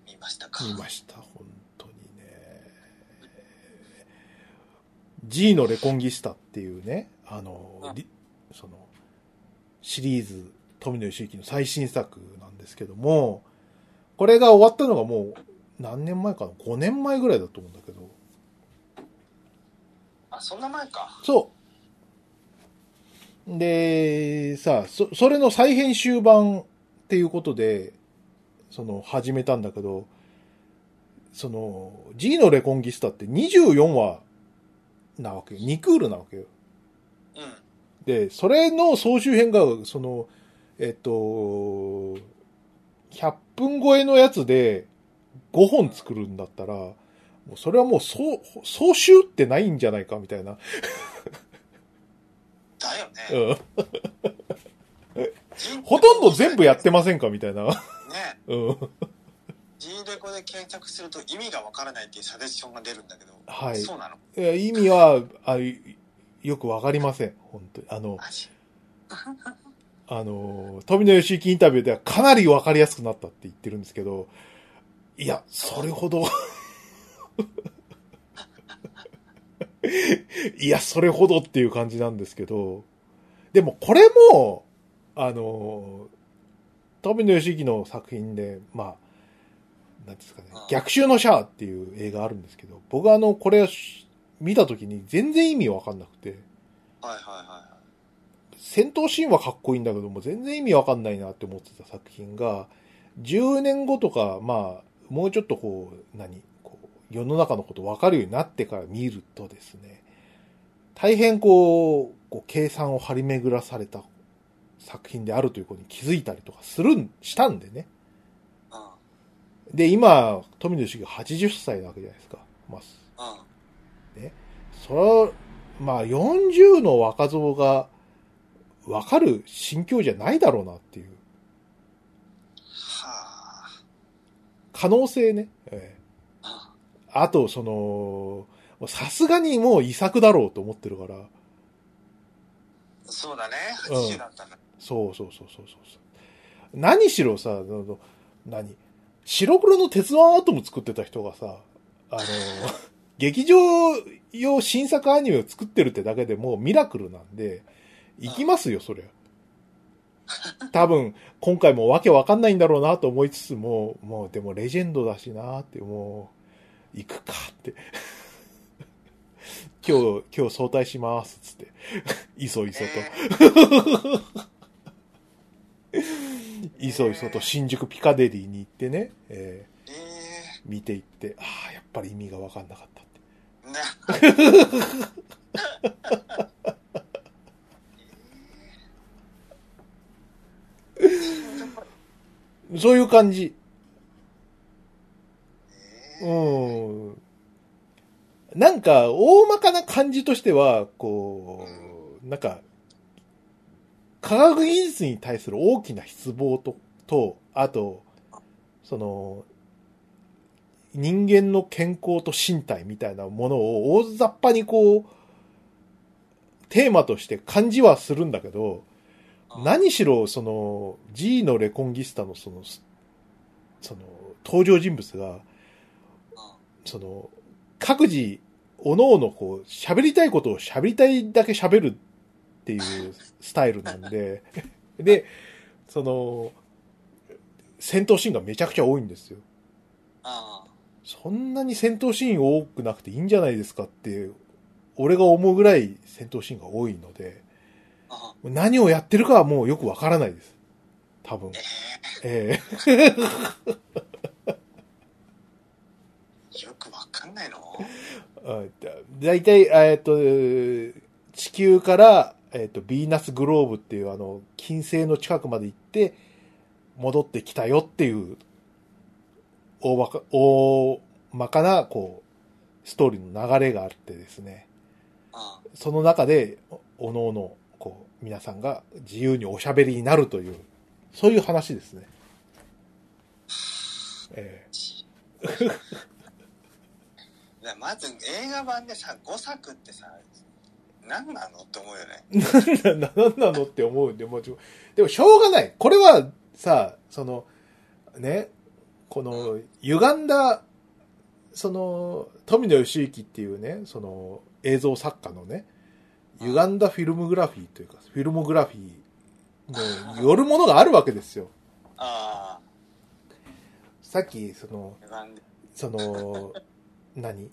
見ましたかー見ました、本当にね。G のレコンギスタっていうね、あの、その、シリーズ、富野義行の最新作なんですけども、これが終わったのがもう、何年前かな ?5 年前ぐらいだと思うんだけど。あそんな前かそう。で、さ、そ、それの再編集版っていうことで、その、始めたんだけど、その、G のレコンギスタって24話なわけよ。2クールなわけよ。うんで、それの総集編が、その、えっと、100分超えのやつで5本作るんだったら、もうそれはもう総、総集ってないんじゃないかみたいな。だよね、うん。人ほとんど全部やってませんかみたいな。ねうん。G レコで検索すると意味がわからないっていうサジェッションが出るんだけど、はいそうなの？いや意味は、あよくわかりません。本当に。あの、あの、富野義行インタビューではかなりわかりやすくなったって言ってるんですけど、いや、それほど、いや、それほどっていう感じなんですけど、でもこれも、あの、富野義行の作品で、まあ、なんですかね。うん、逆襲のシャアっていう映画あるんですけど、僕はあの、これ見た時に全然意味わかんなくて、はいはいはいはい。戦闘シーンはかっこいいんだけども、全然意味わかんないなって思ってた作品が、10年後とか、まあ、もうちょっとこう、何？こう、世の中のことわかるようになってから見るとですね、大変こう、こう計算を張り巡らされた作品であるということに気づいたりとかするん、したんでね。うんで、今、富野義行が80歳なわけじゃないですか。まあ、うんそれは、まあ、40の若造が、わかる心境じゃないだろうなっていう。は可能性ね。ええああと、その、さすがにもう遺作だろうと思ってるから。そうだね。うん80だったんだ。そうそうそうそうそうそう。何しろさ、何？白黒の鉄腕アトム作ってた人がさ、あの、劇場用新作アニメを作ってるってだけでもうミラクルなんで、行きますよ、そりゃ。多分、今回もわけわかんないんだろうなと思いつつも、もうでもレジェンドだしなって、もう、行くかって。今日、今日早退します、つって。いそいそと。えいそいそと新宿ピカデリーに行ってね、えー、えー見ていって、ああ、やっぱり意味がわかんなかったって。ー、な、そういう感じ。えーうん。なんか、大まかな感じとしては、こう、なんか、科学技術に対する大きな失望と、と、あと、その、人間の健康と身体みたいなものを大雑把にこう、テーマとして感じはするんだけど、何しろ、その、G のレコンギスタのその、その、登場人物が、その、各自、おのおのこう、喋りたいことを喋りたいだけ喋るっていう スタイルなんで、で、その、戦闘シーンがめちゃくちゃ多いんですよ。あそんなに戦闘シーン多くなくていいんじゃないですかって、俺が思うぐらい戦闘シーンが多いので、あ、何をやってるかはもうよくわからないです。多分。ええー、よくわかんないの？えだだいたい、えっと、地球から、えっと、ヴィーナスグローブっていうあの、金星の近くまで行って、戻ってきたよっていう、大まか、大まかな、こう、ストーリーの流れがあってですね。あその中で、おおのおの、皆さんが自由におしゃべりになるという、そういう話ですね。えでまず映画版でさ5作ってさ何なのって思うよねえな、なんなのって思うんで、も。でも、しょうがない。これは、さ、その、ね、この、歪んだ、その、富野義行っていうね、その、映像作家のね、歪んだフィルムグラフィーというか、フィルモグラフィーの、よるものがあるわけですよ。あさっき、その、あなんでその、何？うんうん。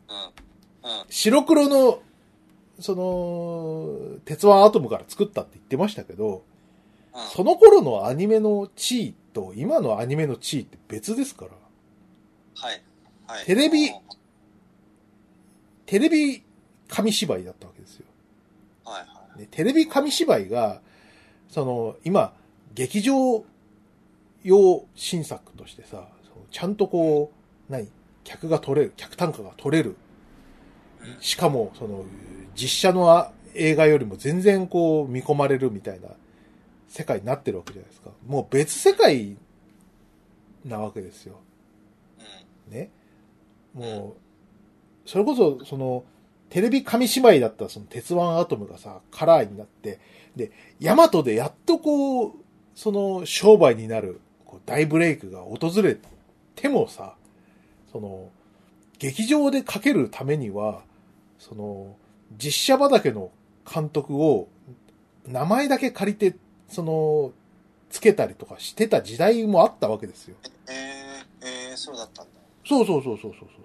白黒の、その、鉄腕アトムから作ったって言ってましたけど、うん。その頃のアニメの地位と今のアニメの地位って別ですから。はい。はい。テレビうんテレビ紙芝居だったわけですよ。はいはいでテレビ紙芝居が、その、今、劇場用新作としてさ、ちゃんとこう、何客が取れる、客単価が取れる。うんしかも、その、実写のあ映画よりも全然こう、見込まれるみたいな世界になってるわけじゃないですか。もう別世界なわけですよ。うんね。もう、それこそ、その、テレビ紙芝居だったその鉄腕アトムがさ、カラーになって、で、ヤマトでやっとこう、その商売になる、こう大ブレイクが訪れてもさ、その、劇場でかけるためには、その、実写畑の監督を、名前だけ借りて、その、つけたりとかしてた時代もあったわけですよ。えー、えー、そうだったんだそうそうそうそうそうそ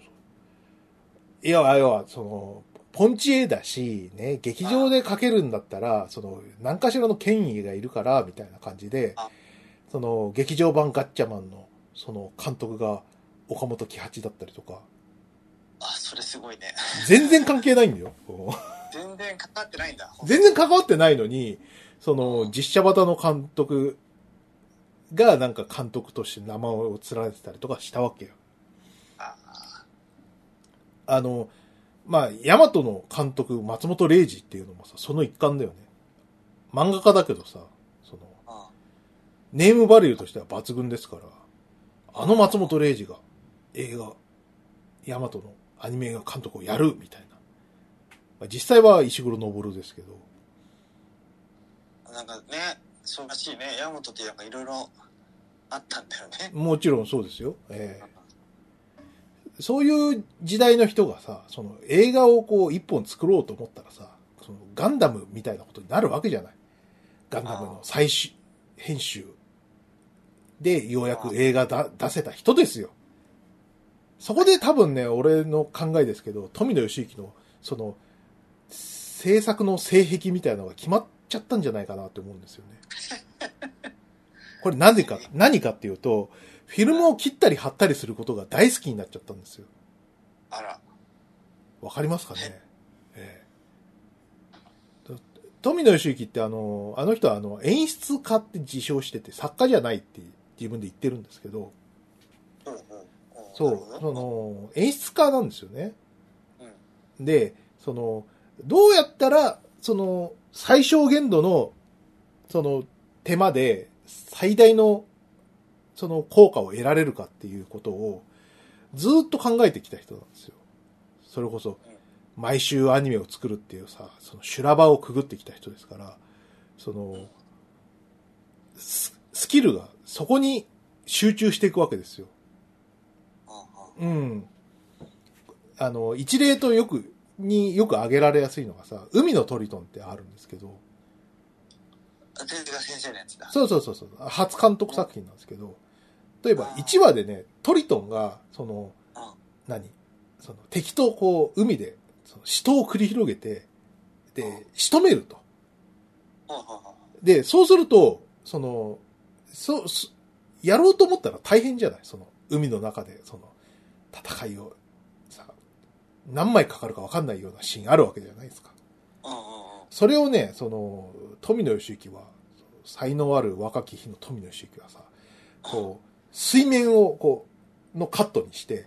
う。いや、要は、その、ポンチ絵だし、ね、劇場でかけるんだったら、その、何かしらの権威がいるから、みたいな感じであ、その、劇場版ガッチャマンの、その、監督が、岡本喜八だったりとか、あそれすごいね。全然関係ないんだよ。全然かかってないんだ。全然関わってないのに、その、実写型の監督が、なんか監督として名前を連ねてたりとかしたわけよ。あ。あの、まあ、ヤマトの監督、松本零士っていうのもさ、その一環だよね。漫画家だけどさ、その、あネームバリューとしては抜群ですから、あの松本零士が映画、ヤマトのアニメ映画監督をやるみたいな。まあ、実際は石黒昇ですけど。なんかね、そうらしいね。山本ってなんかいろいろあったんだよね。もちろんそうですよ。ええそういう時代の人がさ、その映画をこう一本作ろうと思ったらさ、そのガンダムみたいなことになるわけじゃない。ガンダムの最終編集でようやく映画だ出せた人ですよ。そこで多分ね、俺の考えですけど、富野義行のその制作の性癖みたいなのが決まっちゃったんじゃないかなって思うんですよね。これなぜか、何かっていうと、フィルムを切ったり貼ったりすることが大好きになっちゃったんですよ。あら。わかりますかね？ええ。富野義行ってあの、あの人はあの、演出家って自称してて、作家じゃないって自分で言ってるんですけど、うんうん。そう、その、演出家なんですよね。うん。で、その、どうやったら、その、最小限度の、その、手間で、最大の、その、効果を得られるかっていうことを、ずーっと考えてきた人なんですよ。それこそ、毎週アニメを作るっていうさ、その修羅場をくぐってきた人ですから、その、ススキルがそこに集中していくわけですよ。うん。あの、一例とよく、によく挙げられやすいのがさ、海のトリトンってあるんですけど、あ手塚先生のやつだ。そうそうそうそう、初監督作品なんですけど、例えば1話でね、トリトンが、その、うん。何？その敵とこう、海で、その死闘を繰り広げて、で、仕留めると。で、そうすると、その、そう、すやろうと思ったら大変じゃない？その、海の中で、その、戦いを、さ、何枚かかるか分かんないようなシーンあるわけじゃないですか。それをね、その、富野義行は、才能ある若き日の富野義行はさ、こう、水面を、こう、のカットにして、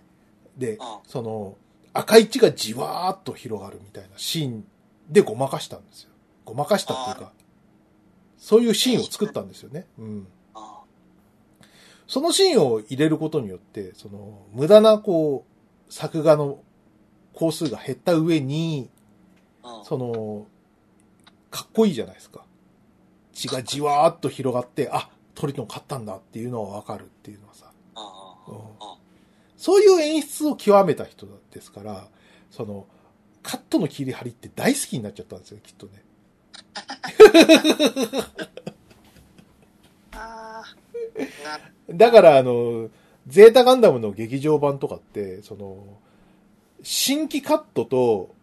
でうん、その、赤い血がじわーっと広がるみたいなシーンでごまかしたんですよ。ごまかしたっていうか、そういうシーンを作ったんですよね。うん。あそのシーンを入れることによって、その、無駄な、こう、作画の工数が減った上に。その、かっこいいじゃないですか。血がじわーっと広がって、あ、トリトン勝ったんだっていうのはわかるっていうのはさ。うんあそういう演出を極めた人ですから、その、カットの切り張りって大好きになっちゃったんですよ、きっとね。だから、あの、ゼータガンダムの劇場版とかって、その、新規カットと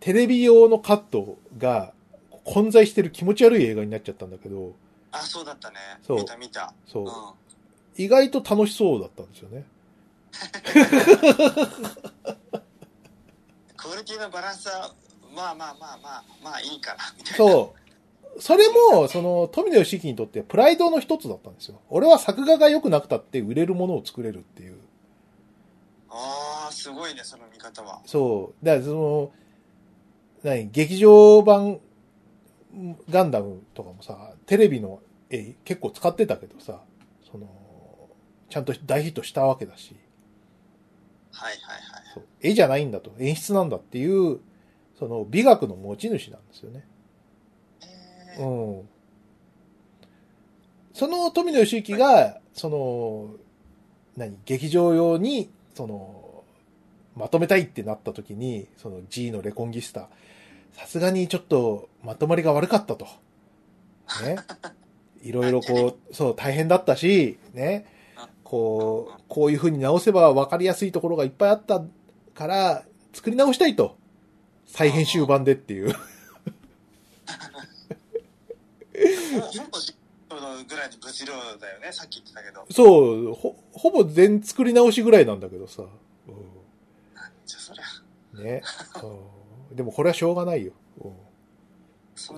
テレビ用のカットが混在してる気持ち悪い映画になっちゃったんだけど、あ、そうだったね。そう見た見た。そうう、ん。意外と楽しそうだったんですよね。クオリティのバランスは、まあまあまあまあ、まあいいかな、みたいな。そう。それも、その、富野義行にとってプライドの一つだったんですよ。俺は作画が良くなくたって売れるものを作れるっていう。ああ、すごいね、その見方は。そう。だからその、何、劇場版ガンダムとかもさ、テレビの絵結構使ってたけどさ、その、ちゃんと大ヒットしたわけだし、はいはいはい。そう絵じゃないんだと、演出なんだっていう、その美学の持ち主なんですよね。えーうん。その富野義行が、その、何、劇場用に、その、まとめたいってなった時に、その G のレコンギスタ、さすがにちょっとまとまりが悪かったと。ね。いろいろこう、そう、大変だったし、ね。こう、こういう風に直せば分かりやすいところがいっぱいあったから、作り直したいと。再編集版でっていう。ぐらいの物量だよね、さっき言ってたけど。そう、ほ、ほぼ全作り直しぐらいなんだけどさ。うじゃあそりゃ、ん、ね。うんでもこれはしょうがないよ。うん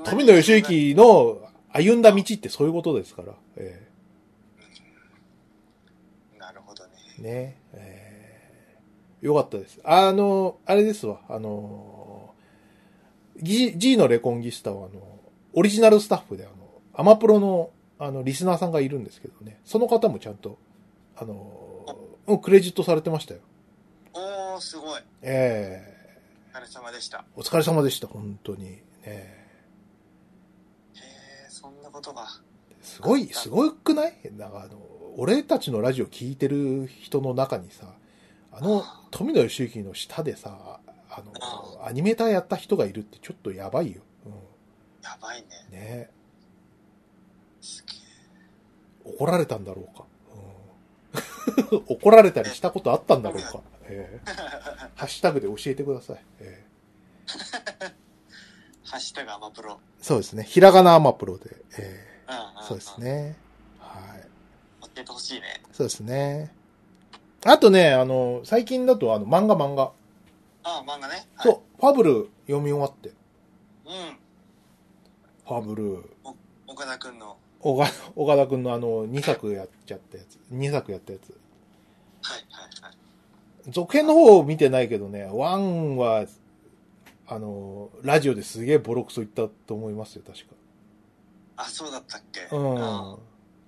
富野義行の歩んだ道ってそういうことですから。えなるほどね。えね。ええよかったです。あの、あれですわ。あの、G, G のレコンギスタはあの、オリジナルスタッフであの、アマプロのあの、リスナーさんがいるんですけどね。その方もちゃんと、あの、うんクレジットされてましたよ。おー、すごい。ええお疲れ様でした。お疲れ様でした、本当に。ねへえ、そんなことが。すごい、すごくない？なんかあの、俺たちのラジオ聞いてる人の中にさ、あの、富野義行の下でさ、あの、アニメーターやった人がいるってちょっとやばいよ。うやばいね。ん。ねすげえ。怒られたんだろうか。うん、怒られたりしたことあったんだろうか。ええハッシュタグで教えてください。ええ ハッシュタグアマプロ。そうですね。ひらがなアマプロで。えうんうん、えそうです。ね。はい。教えてほしいね。そうですね。あとね、あの、最近だとあの、漫画漫画。ああ、漫画ね。そう、ファブル読み終わって。はい。うん。ファブル、岡田くんの。岡岡田くんのあの、2作やっちゃったやつ。2作やったやつ。はいはいはい。続編の方を見てないけどね、ワンは、あの、ラジオですげえボロクソ言ったと思いますよ、確か。あ、そうだったっけ？うん。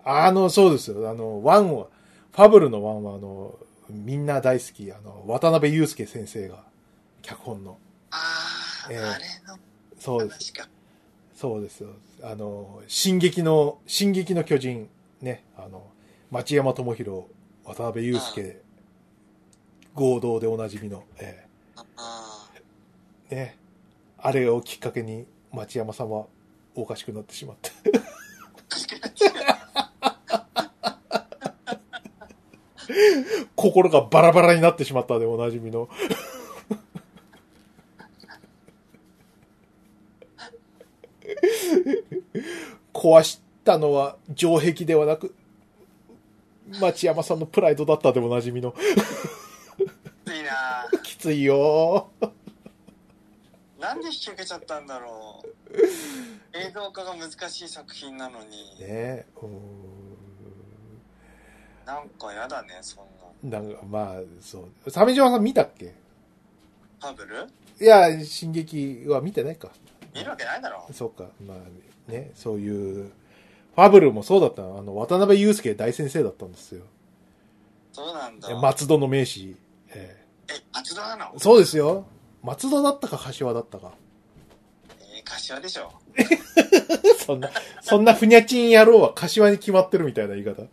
あの、そうですよ。あの、ワンは、ファブルのワンは、あの、みんな大好き、あの、渡辺祐介先生が、脚本の。ああ、ええあれのそうです。そうですよ。あの、進撃の、進撃の巨人、ね、あの、町山智博、渡辺祐介、合同でおなじみの、えあえね、あれをきっかけに、町山さんはおかしくなってしまった。心がバラバラになってしまったでおなじみの。壊したのは城壁ではなく、町山さんのプライドだったでおなじみの。ついよなんで引き受けちゃったんだろう。映像化が難しい作品なのに、ねなんかやだね、そんな。なんか、まあ、そう。鮫島さん見たっけ？ファブル？いや、進撃は見てないか。見るわけないだろ。そうか。まあね、そういう、ファブルもそうだったのあの、渡辺祐介大先生だったんですよ。そうなんだ。松戸の名士。ええ、松戸なのえそうですよ。松戸だったか柏だったか。えー、柏でしょ。そんな、そんなふにゃちん野郎は柏に決まってるみたいな言い方。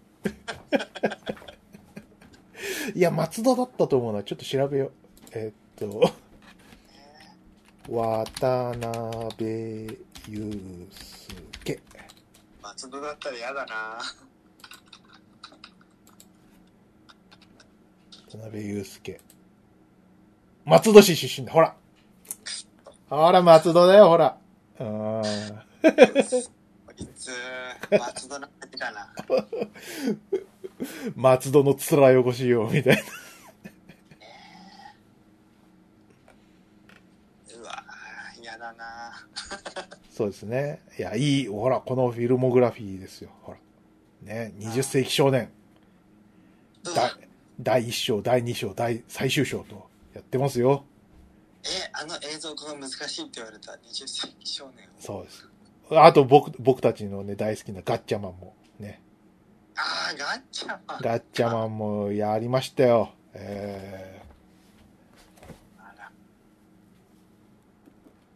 いや、松戸だったと思うな。ちょっと調べよう。えーっと、渡辺祐介。松戸だったら嫌だな。渡辺祐介。松戸市出身だ。ほら。ほら、松戸だよ、ほら。うーん。こいつ、松戸なんてかな。松戸の面汚しよう、みたいな。うわー嫌だな。そうですね。いや、いい、ほら、このフィルモグラフィーですよ。ほら。ね、20世紀少年。第1章、第2章、第最終章とやってますよ。え、あの映像化が難しいって言われた20世紀少年。そうです。あと僕、僕たちのね、大好きなガッチャマンもね。あー、ガッチャマン。ガッチャマンもやりましたよ。えー、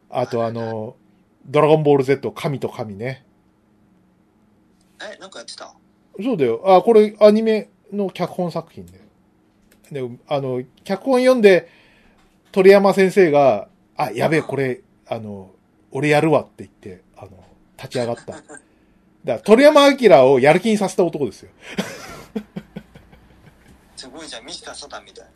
あとあの、ドラゴンボール Z 神と神ね。え、なんかやってた？そうだよ。あ、これアニメの脚本作品だよ。で、あの、脚本読んで、鳥山先生が、あ、やべえ、これ、あの、俺やるわって言って、あの、立ち上がった。だから鳥山明をやる気にさせた男ですよ。すごいじゃん、ミスターサタンみたい。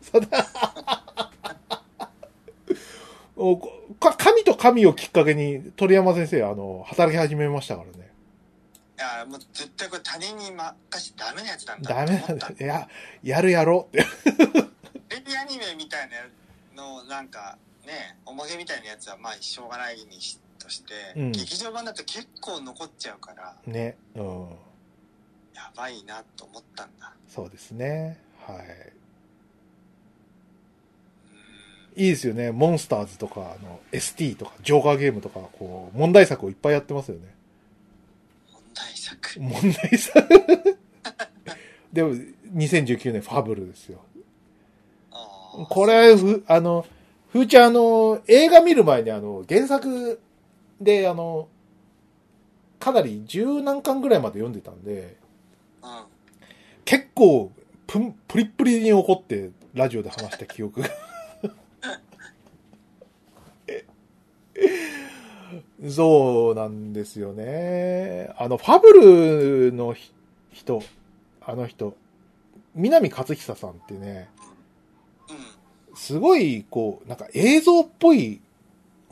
おこか神と神をきっかけに鳥山先生、あの、働き始めましたからね。いや、もう絶対これ他人に任せてダメなやつなんだダメなんだ。いや、やるやろって。テレビアニメみたいなの、なんか、ね、おまけみたいなやつは、まあ、しょうがないにしとして、うん劇場版だと結構残っちゃうから、ね。うん。やばいなと思ったんだ。そうですね。はい。うんいいですよね。モンスターズとか、あの、ST とか、ジョーカーゲームとか、こう、問題作をいっぱいやってますよね。問題作。問題作。でも、2019年ファブルですよ。これ、ふ、あの、ふーちゃんあの、映画見る前にあの、原作であの、かなり十何巻ぐらいまで読んでたんで、うん。結構、プン、プリップリに怒って、ラジオで話した記憶が。そうなんですよね。あの、ファブルのひ人、あの人、南勝久さんってね、うん。すごい、こう、なんか映像っぽい、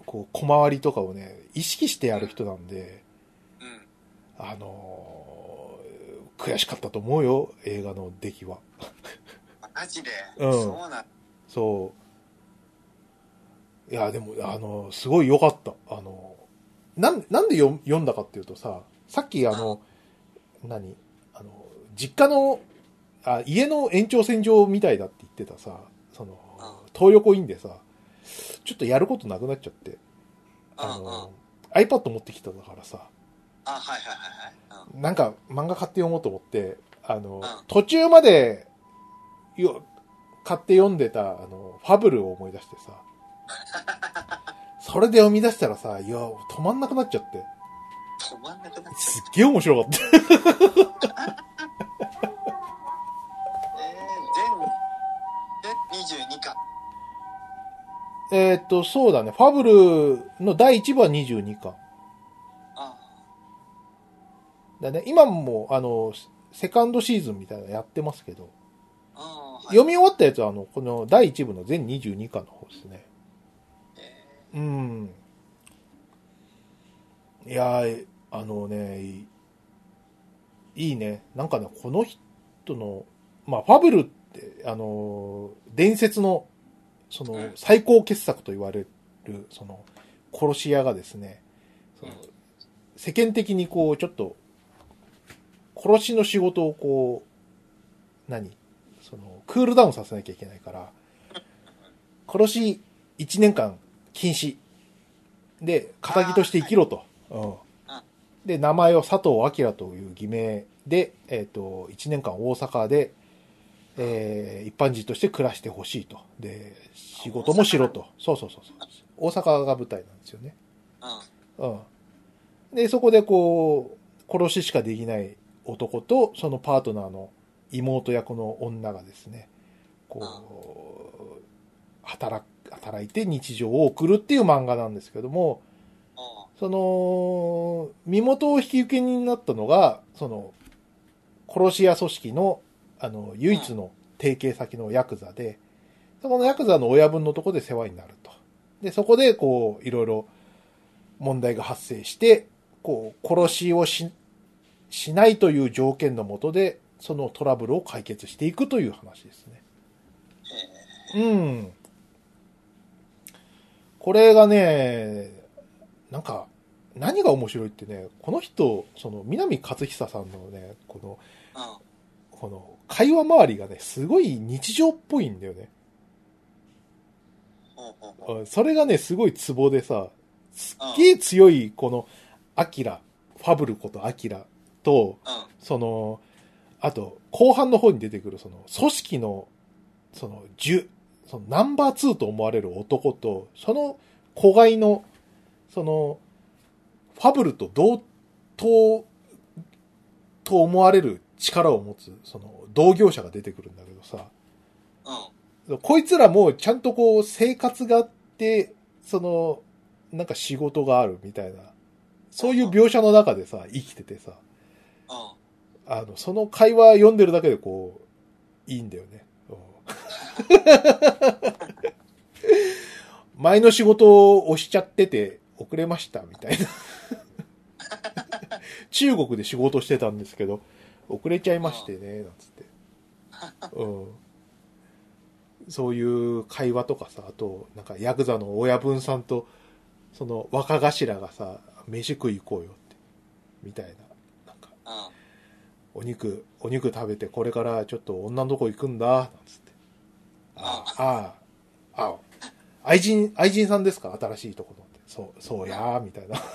こう、小回りとかをね、意識してやる人なんで、うん。あのー悔しかったと思うよ、映画の出来は。マジで？うんそうなん。そう。いや、でも、あの、すごい良かった。あの、なん、なんで読読んだかっていうとさ、さっきあの、何あの、実家の、あ、家の延長線上みたいだって言ってたさ、そのうん、東横インでさ、ちょっとやることなくなっちゃって、あの、iPad 持ってきただからさ、あ、はいはいはいはい。うん。なんか漫画買って読もうと思って、あの、ん。途中までよ買って読んでた、あの、ファブルを思い出してさ、それで読み出したらさ、いや、止まんなくなっちゃって、止まんなくなっちゃすっげえ面白かった。う。えー、全、で、22巻。えーっと、そうだね、ファブルの第1部は22巻。あだね、今も、あの、セカンドシーズンみたいなのやってますけど、あ、ああ、はい。読み終わったやつは、あの、この第1部の全22巻の方ですね。えうん。いやー、あのね、いいね。なんかね、この人の、まあ、ファブルって、あのー、伝説の、そのうん、最高傑作と言われる、その、殺し屋がですね、そのうん世間的にこう、ちょっと、殺しの仕事をこう、何？その、クールダウンさせなきゃいけないから、殺し1年間禁止。で、仇として生きろと。うん。で、名前を佐藤明という偽名で、えっ、と、1年間大阪で、えー一般人として暮らしてほしいと。で、仕事もしろと。そうそうそうそう。大阪が舞台なんですよね。うん。うん。で、そこでこう、殺ししかできない男と、そのパートナーの妹役の女がですね、こう、働く、働いて日常を送るっていう漫画なんですけども、あその、身元を引き受け人になったのが、その、殺し屋組織の、あの、唯一の提携先のヤクザで、そこのヤクザの親分のとこで世話になると。で、そこで、こう、いろいろ問題が発生して、こう、殺しをし、しないという条件のもとで、そのトラブルを解決していくという話ですね。うん。これがね、なんか、何が面白いってね、この人、その、南勝久さんのね、この、うん。この、会話周りがね、すごい日常っぽいんだよね。ほうんそれがね、すごいツボでさ、すっげえ強い、この、アキラ、ファブルことアキラと、うん。その、あと、後半の方に出てくる、その、組織の、その、十、その、ナンバー2と思われる男と、その、子飼いの、その、ファブルと同等と思われる力を持つ、その、同業者が出てくるんだけどさ、うん。こいつらもちゃんとこう、生活があって、その、なんか仕事があるみたいな、そういう描写の中でさ、生きててさ、うん。あの、その会話読んでるだけでこう、いいんだよね。う ん前の仕事を押しちゃってて遅れましたみたいな。中国で仕事してたんですけど、遅れちゃいましてね、なんつって。うん。そういう会話とかさ、あと、なんかヤクザの親分さんと、その若頭がさ、飯食い行こうよって、みたいな。なんか、うん。お肉、お肉食べてこれからちょっと女のとこ行くんだ、なんつって。ああ、ああ、愛人、愛人さんですか？新しいところって。そう、そうやー、みたいな。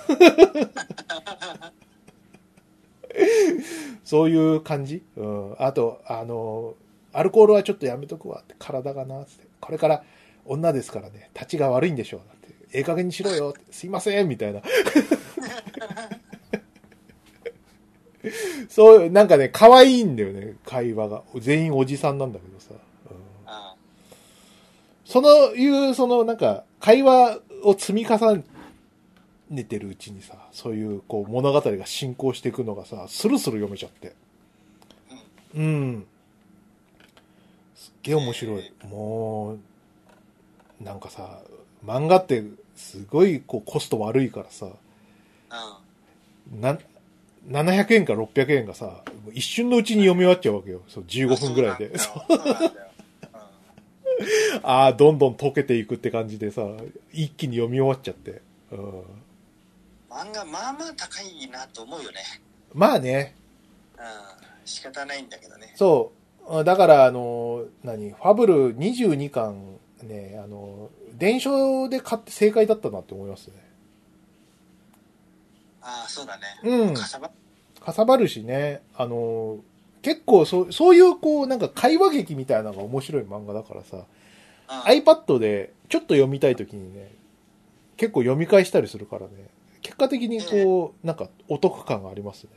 そういう感じ？うん。あと、あの、アルコールはちょっとやめとくわって、体がな、って。これから女ですからね、立ちが悪いんでしょう。だって、ええ加減にしろよ、すいませんみたいな。そう、なんかね、可愛いんだよね、会話が。全員おじさんなんだけどさ。そのいう、そのなんか、会話を積み重ねてるうちにさ、そういうこう物語が進行していくのがさ、スルスル読めちゃって。うん。すっげえ面白い。もう、なんかさ、漫画ってすごいこうコスト悪いからさ、あな、700円か600円がさ、一瞬のうちに読み終わっちゃうわけよ。そう、15分ぐらいで。そうああ、どんどん溶けていくって感じでさ、一気に読み終わっちゃって。うん、うん漫画まあまあ高いなと思うよね。まあね、うん。仕方ないんだけどね。そう。だから、あの、何、ファブル22巻ね、あの、電書で買って正解だったなって思いますね。ああそうだね。うん。かさばかさばるしね、あの、結構そう、そういうこう、なんか会話劇みたいなのが面白い漫画だからさ、うん iPad でちょっと読みたいときにね、結構読み返したりするからね、結果的にこう、なんかお得感がありますね。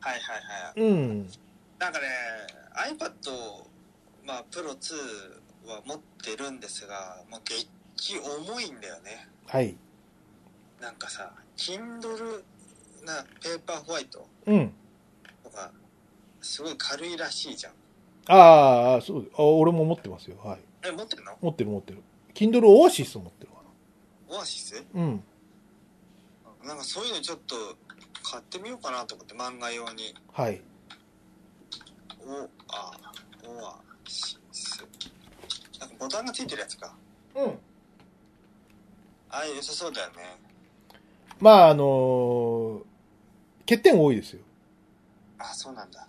はいはいはいうん。なんかね iPad まあプロ2は持ってるんですがもう激重いんだよねはい。なんかさ Kindle なペーパーホワイトうん。すごい軽いらしいじゃんああ、そうあ。俺も持ってますよ。はい。え持ってるの？持ってる持ってる。Kindle Oasis 持ってるかオアシスな。うん。なんかそういうのちょっと買ってみようかなと思って漫画用にはい。おあオアシスなんかボタンがついてるやつかうん。ああ良さそうだよねまあ、あのー欠点多いですよ。あそうなんだ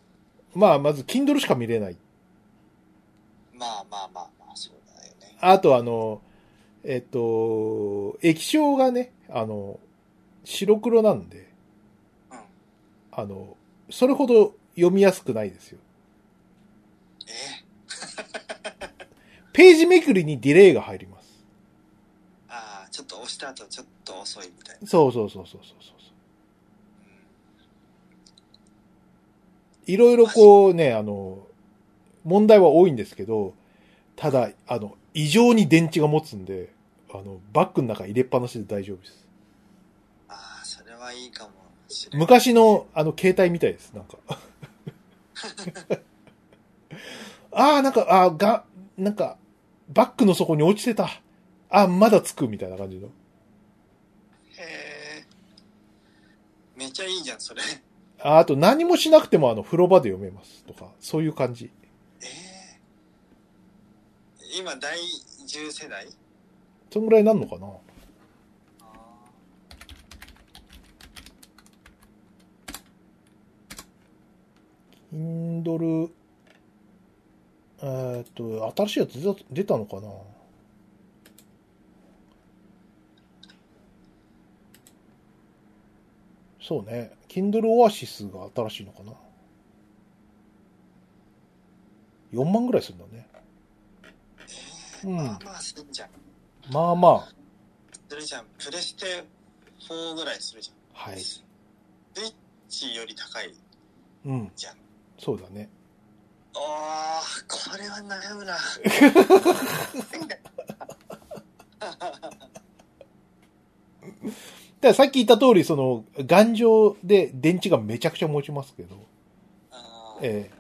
まあ、まず Kindle しか見れない。まあまあまあまあそうだよねあと、あの、えっと、液晶がね、あの、白黒なんで、うんあの、それほど読みやすくないですよ。え？ページめくりにディレイが入ります。ああちょっと押した後ちょっと遅いみたいなそうそうそうそうそうそう。うんいろいろこうね、あの、問題は多いんですけど、ただ、あの、異常に電池が持つんで、あの、バッグの中入れっぱなしで大丈夫です。ああそれはいいかもしれない昔の、あの、携帯みたいです、なんか。ああ、なんか、ああ、が、なんか、バッグの底に落ちてた。ああ、まだつく、みたいな感じの。へえめっちゃいいじゃんそれああと、何もしなくても、あの、風呂場で読めます、とか、そういう感じ。ええ今第10世代？そんぐらいなんのかな。あインドル、えーっと、新しいやつ出た出たのかなそうね。Kindle Oasis が新しいのかな ?4 万ぐらいするんだね。うん。まあまあするじゃんまあまあ。するじゃんプレステ4ぐらいするじゃんはい。スイッチより高いうん。じゃんそうだね。ああこれは悩むなださっき言った通り、その、頑丈で電池がめちゃくちゃ持ちますけど、あー。え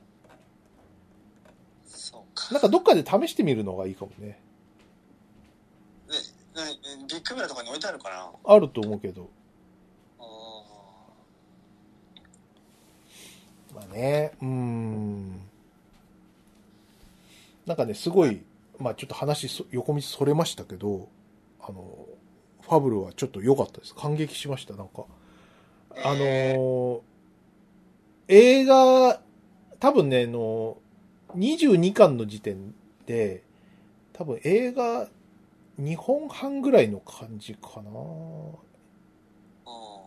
そうえか。なんかどっかで試してみるのがいいかもね。ねねビッグブラとかに置いてあるかな。あると思うけど。あまあね、うーん。なんかね、すごい、まあちょっと話そ横道それましたけど、あの、ファブルはちょっと良かったです。感激しました、なんか。あのー映画、多分ね、あの、22巻の時点で、多分映画2本半ぐらいの感じかな。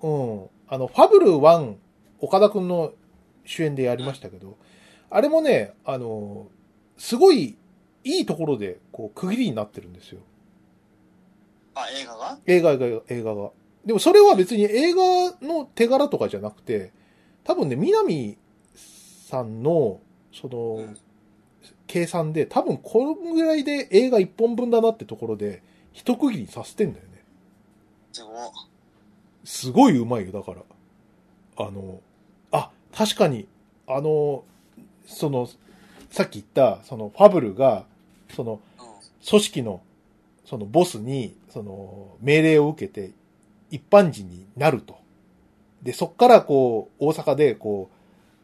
うん。あの、ファブル1、岡田くんの主演でやりましたけど、あれもね、あの、すごいいいところで、こう、区切りになってるんですよ。あ、映画が？映画が、映画が。でもそれは別に映画の手柄とかじゃなくて、多分ね、南さんの、その、うん計算で、多分このぐらいで映画一本分だなってところで、一区切りにさせてんだよね。すごい。すごいうまいよ、だから。あの、あ、確かに、あの、その、さっき言った、その、ファブルが、その、うん。組織の、その、ボスに、その、命令を受けて、一般人になると。で、そっから、こう、大阪で、こ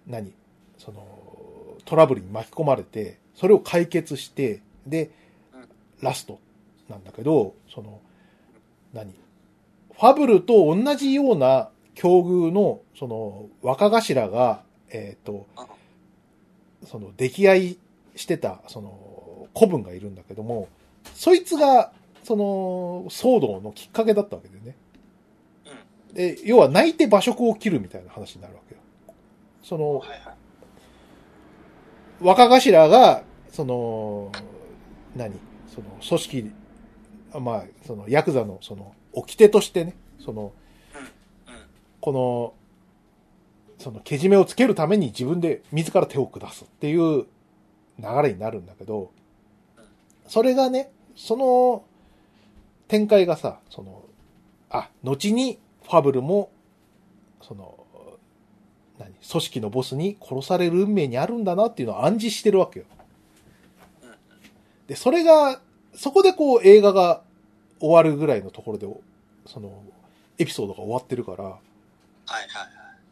う、何その、トラブルに巻き込まれて、それを解決して、でうん、ラストなんだけど、その、何ファブルと同じような境遇の、その、若頭が、えっ、と、その、溺愛してた、その、古文がいるんだけども、そいつが、その、騒動のきっかけだったわけでね。うん。で、要は泣いて馬食を切るみたいな話になるわけよ。その、はいはい。若頭が、その、何？その、組織、あまあ、その、ヤクザの、その、掟としてね、その、うん。うん。この、その、けじめをつけるために自分で自ら手を下すっていう流れになるんだけど、それがね、その展開がさ、その、あ、後にファブルも、その、何、組織のボスに殺される運命にあるんだなっていうのを暗示してるわけよ。うん。で、それが、そこでこう映画が終わるぐらいのところで、その、エピソードが終わってるから、はいはい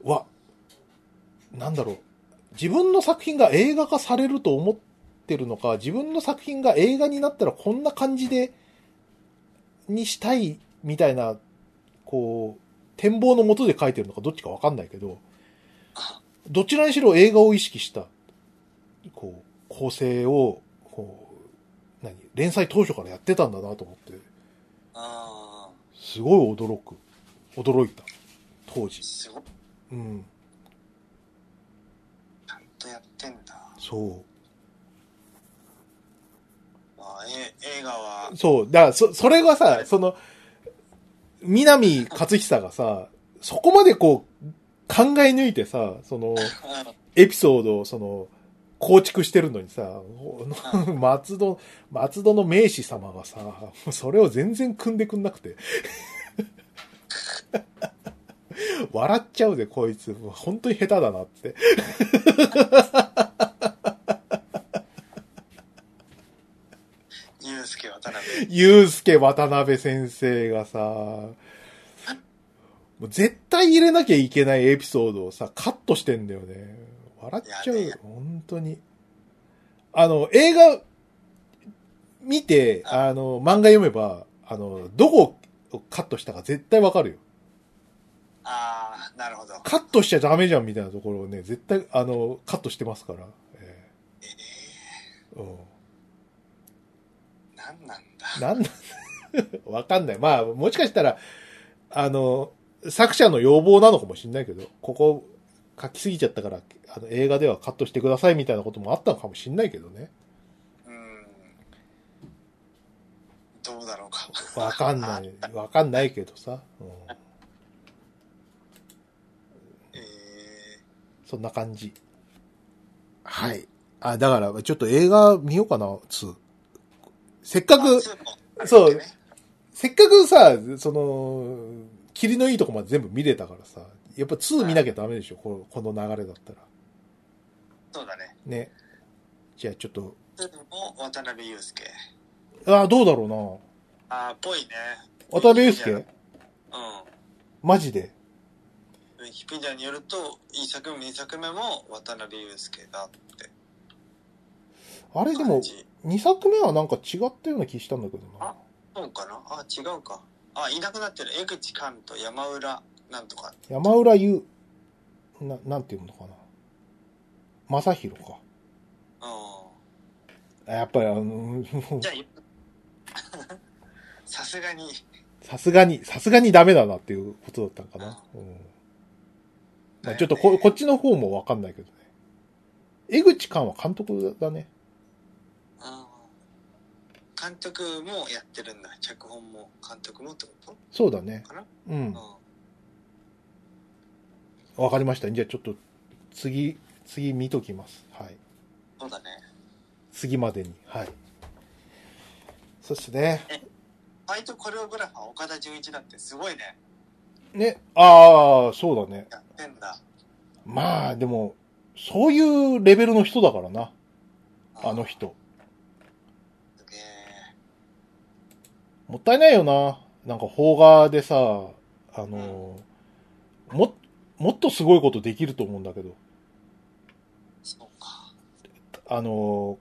はい。わ、なんだろう。自分の作品が映画化されると思ってるのか、自分の作品が映画になったらこんな感じで、にしたいみたいな、こう、展望のもとで書いてるのかどっちかわかんないけど、あどちらにしろ映画を意識した、こう、構成を、こう、何、連載当初からやってたんだなと思って、あすごい驚く。驚いた。当時ー。。すごい。うん。ちゃんとやってんだ。そう。映画は、そう。だから、そ、それがさ、その、南勝久がさ、そこまでこう、考え抜いてさ、その、う んエピソードを、その、構築してるのにさ、松戸、松戸の名士様がさ、それを全然組んでくんなくて。笑っちゃうぜ、こいつ。本当に下手だなって。ユースケ渡辺。ゆうすけ渡辺先生がさ、もう絶対入れなきゃいけないエピソードをさ、カットしてんだよね。笑っちゃうよ本当に。あの、映画見て、あの、漫画読めば、あの、どこをカットしたか絶対わかるよ。ああ、なるほど。カットしちゃダメじゃんみたいなところをね、絶対、あの、カットしてますから。えええうん。ー、なんなんだ。なんなん わかんない。まあ、もしかしたら、あの、作者の要望なのかもしれないけど、ここ書きすぎちゃったから、あの映画ではカットしてくださいみたいなこともあったのかもしれないけどね。うん。どうだろうか。わかんない。わかんないけどさ。うん、えそんな感じ。はい。あ、だから、ちょっと映画見ようかな、2。せっかー、く、あそうねせっかくさ、その、霧のいいとこまで全部見れたからさ、やっぱ2見なきゃダメでしょ、このこの流れだったら。そうだね。ね。じゃあちょっと、渡辺裕介。ああ、どうだろああ、ぽいね。うな。渡辺裕介？うん。マジで？ウィキペディアによると、1作目も2作目も渡辺裕介だってあれでも。2作目はなんか違ったような気したんだけどなあ。そうかなあ、違うか。あ、いなくなってる。江口寛と山浦なんとか。山浦優、な、なんていうのかな。正宏か。うあやっぱりあの、ん。じゃあ、さすがに、さすがに、さすがにダメだなっていうことだったのかな。うん。まあ、ちょっとこ、こっちの方もわかんないけどね。江口寛は監督だね。うん監督もやってるんだ。脚本も監督もってこそうだね。とかな？うん。うわかりました。じゃあちょっと、次、次見ときます。はい。ん。そうだね。次までに。はい。そうですね。ファイトコレオグラファー岡田准一だってすごいね。ね。ああ、そうだね。やってんだ。まあ、でも、そういうレベルの人だからな。あの人。すげえ。もったいないよな。なんか、邦画でさ、あの、も、もっとすごいことできると思うんだけど、そうか。あの、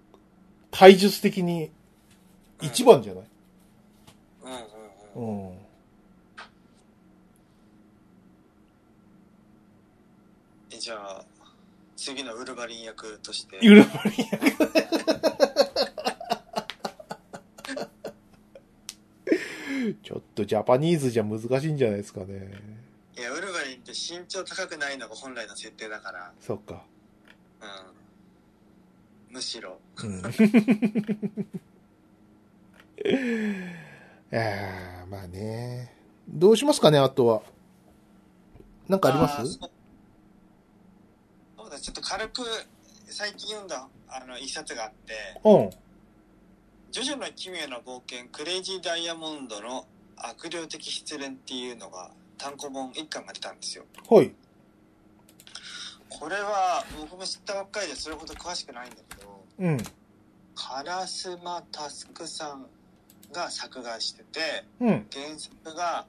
体術的に一番じゃない？うんうんうん。うん。えじゃあ、次のウルヴァリン役として。ユルバリンちょっとジャパニーズじゃ難しいんじゃないですかね。いや、ウルヴァリンって身長高くないのが本来の設定だから、そっか。うん。むしろ。うん。えー、まあね。どうしますかね、あとは。なんかあります？ーそうそうだ、ちょっと軽く最近読んだあの一冊があって、うん。ジョジョの奇妙な冒険、クレイジーダイヤモンドの悪霊的失恋っていうのが単行本一巻が出たんですよ。はい。これは僕も知ったばっかりでそれほど詳しくないんだけど、うん。カラスマタスクさんが作画してて、うん。原作が、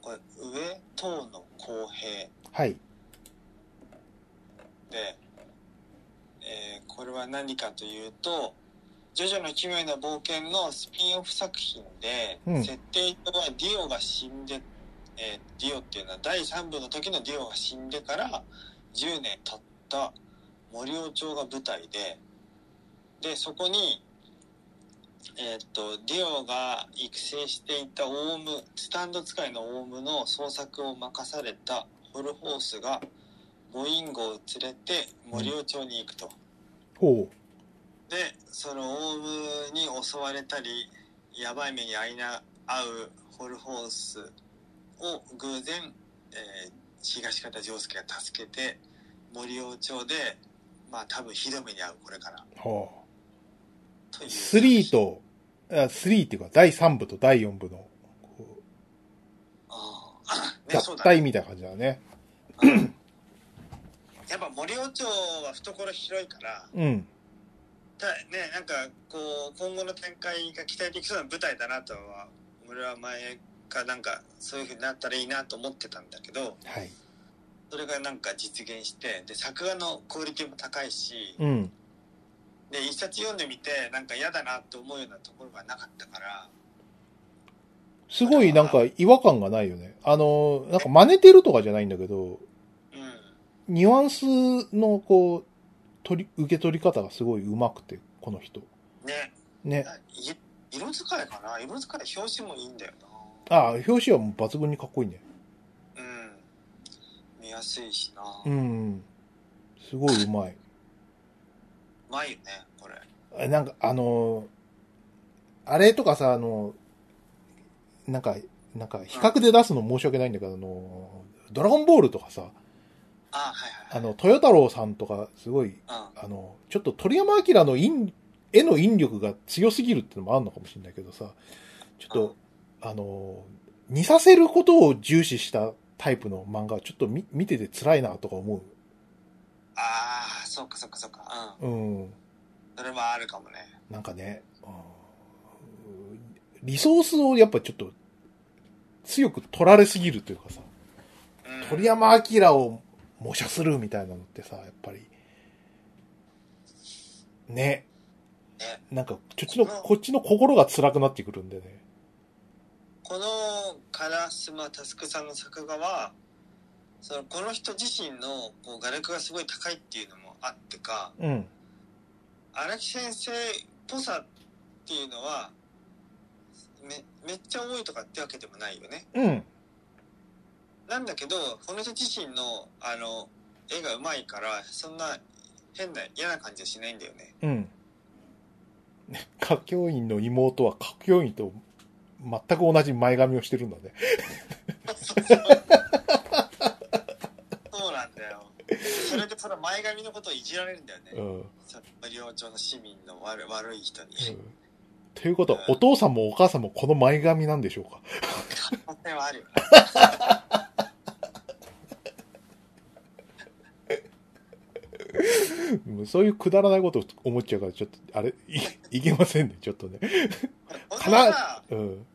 これ、上東野公平はい。で、えーこれは何かというと、ジョジョの奇妙な冒険のスピンオフ作品で、うん。設定上はディオが死んで、えーディオっていうのは第3部の時のディオが死んでから10年経った森尾町が舞台で、で、そこに、えーっと、ディオが育成していたオウム、スタンド使いのオウムの捜索を任されたホルホースが、ボインゴを連れて森尾町に行くと。ほで、そのオウムに襲われたり、やばい目に遭いな、遭うホルホースを偶然、えー東方丈介が助けて、森尾町で、まあ多分ひどめに遭う、これから。う。はという。3と、あ3っていうか、第3部と第4部の、ああ、ね、合。体みたいな感じだね。やっぱ森尾町は懐広いから、うん。たね、なんかこう、今後の展開が期待できそうな舞台だなとは、俺は前かなんかそういう風になったらいいなと思ってたんだけど、はい。それがなんか実現して、で、作画のクオリティも高いし、うん。で、一冊読んでみて、なんか嫌だなと思うようなところがなかったから、すごいなんか違和感がないよね。あの、なんか真似てるとかじゃないんだけど、うん。ニュアンスのこう、取り、受け取り方がすごい上手くて、この人。ね、ね。い色使いかな？色使い、表紙もいいんだよああ、表紙はもう抜群にかっこいいね。な。うん。見やすいしな。う。ん。すごい上手い。うまいよね、これ。えなんか、あの、あれとかさ、あの、なんか、なんか、比較で出すの申し訳ないんだけど、あの、ドラゴンボールとかさ、あはいはいはい。あの、豊太郎さんとか、すごい、うん。あの、ちょっと鳥山明の印絵の引力が強すぎるっていうのもあるのかもしれないけどさ、ちょっと、あの、似させることを重視したタイプの漫画、ちょっと見見てて辛いなとか思ああ、そうかそうかそうか。う。うん。うん。それもあるかもね。なんかね、うんリソースをやっぱちょっと強く取られすぎるというかさ、うん。鳥山明を模写するみたいなのってさ、やっぱり、ね。ねなんか、こっちの、こっちの心が辛くなってくるんでね。このカラスマタスクさんの作画は、そのこの人自身のこう画力がすごい高いっていうのもあってか、うん。荒木先生っぽさっていうのは、め、めっちゃ多いとかってわけでもないよね。うん。なんだけど、この人自身の、あの、絵が上手いから、そんな変な嫌な感じはしないんだよね。うん。歌教員の妹は歌教員と全く同じ前髪をしてるんだね。そうなんだよ。それでその前髪のことをいじられるんだよね。うん。領町の市民の悪悪い人に。ということは、お父さんもお母さんもこの前髪なんでしょうか？可能性はあるよね。うんそういうくだらないことを思っちゃうから、ちょっと、あれ、いいけませんね、ちょっとね。こかなうん。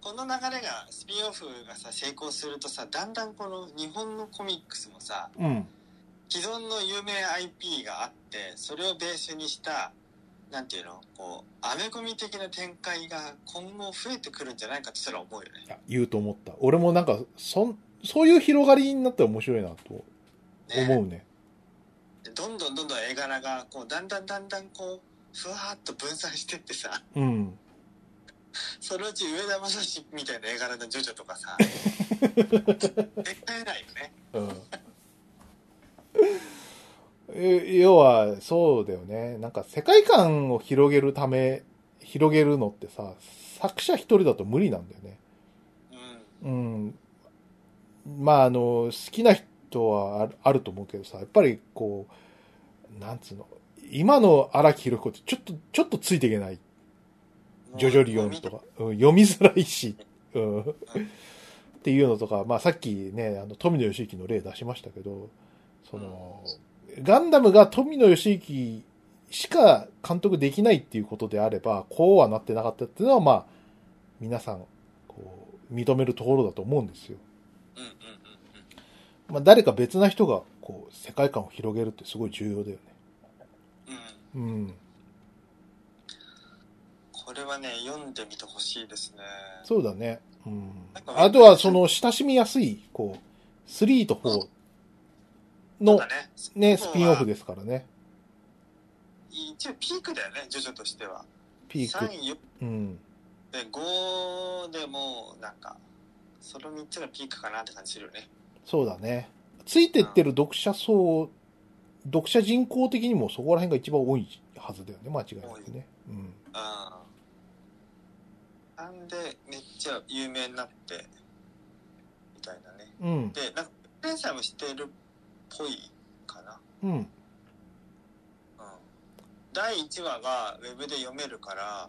この流れが、スピンオフがさ、成功するとさ、だんだんこの日本のコミックスもさ、うん。既存の有名 IP があって、それをベースにした、なんていうのこう、アメコミ的な展開が今後増えてくるんじゃないかとすら思うよね。いや言うと思った。俺もなんか、そん、そういう広がりになったら面白いなとね思うね。でどんどんどんどん絵柄が、こう、だんだんだんだんこう、ふわーっと分散してってさ、うん。そのうち上田正史みたいな絵柄のジョジョとかさ、絶対ないよね。うん。え要は、そうだよね。なんか世界観を広げるため、広げるのってさ、作者一人だと無理なんだよね。うん。うん。まあ、あの、好きな人はあると思うけどさ、やっぱりこう、なんつうの、今の荒木宏彦ってちょっと、ちょっとついていけない。ジョジョリオンとか、うん、読みづらいし、うん。っていうのとか、まあさっきね、あの、富野義行の例出しましたけど、その、ガンダムが富野義行しか監督できないっていうことであれば、こうはなってなかったっていうのは、まあ、皆さん、こう、認めるところだと思うんですよ。うんうんまあ誰か別な人が、こう、世界観を広げるってすごい重要だよね。うん。うん。うん。これはね、読んでみてほしいですね。そうだね。うんあとは、その、親しみやすい、こう、3と4そうのだ、ね。ね、スピンオフで。ですからね。一応ピークだよね、ジョジョとしては。ピーク。3、4うん。で、5でも、なんか、その3つがピークかなって感じするよね。そうだね。ついてってる読者層、読者人口的にもそこら辺が一番多いはずだよね、間違いなくね。うん。ああ。なんで、めっちゃ有名になって、みたいなね。うん。で、なんか、連載もしてるっぽいかな。うん。うん。第1話がウェブで読めるから、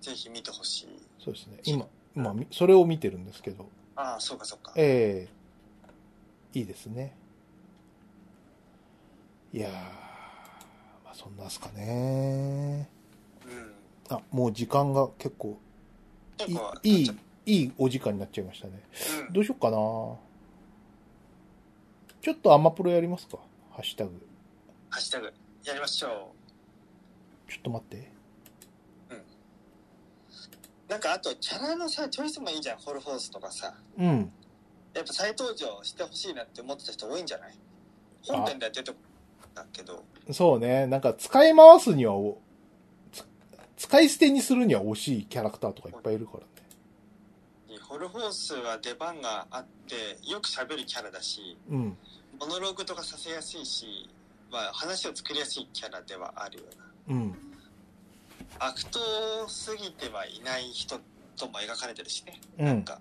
ぜひ見てほしい。そうですね。今、今、みそれを見てるんですけど。ああ、そうかそうか。ええいいですね。いやー、まあそんなんすかね。うん。あ、もう時間が結構い結構、いいちょっ、いいお時間になっちゃいましたね。とうんどうしようかな。ちょっとアマプロやりますか？ハッシュタグ。ハッシュタグ、やりましょちょっと待って。う。なんか、あと、キャラのさ、チョイスもいいじゃん。ホルフォースとかさ。うん。やっぱ再登場してほしいなって思ってた人多いんじゃない？本編では出てこなかったけど。そうね。なんか使い回すにはお、つ使い捨てにするには惜しいキャラクターとかいっぱいいるからね。ホルフォースは出番があって、よく喋るキャラだし、うん。モノローグとかさせやすいし、まあ、話を作りやすいキャラではあるような。うん。悪党すぎてはいない人とも描かれてるしね。うん。なんか、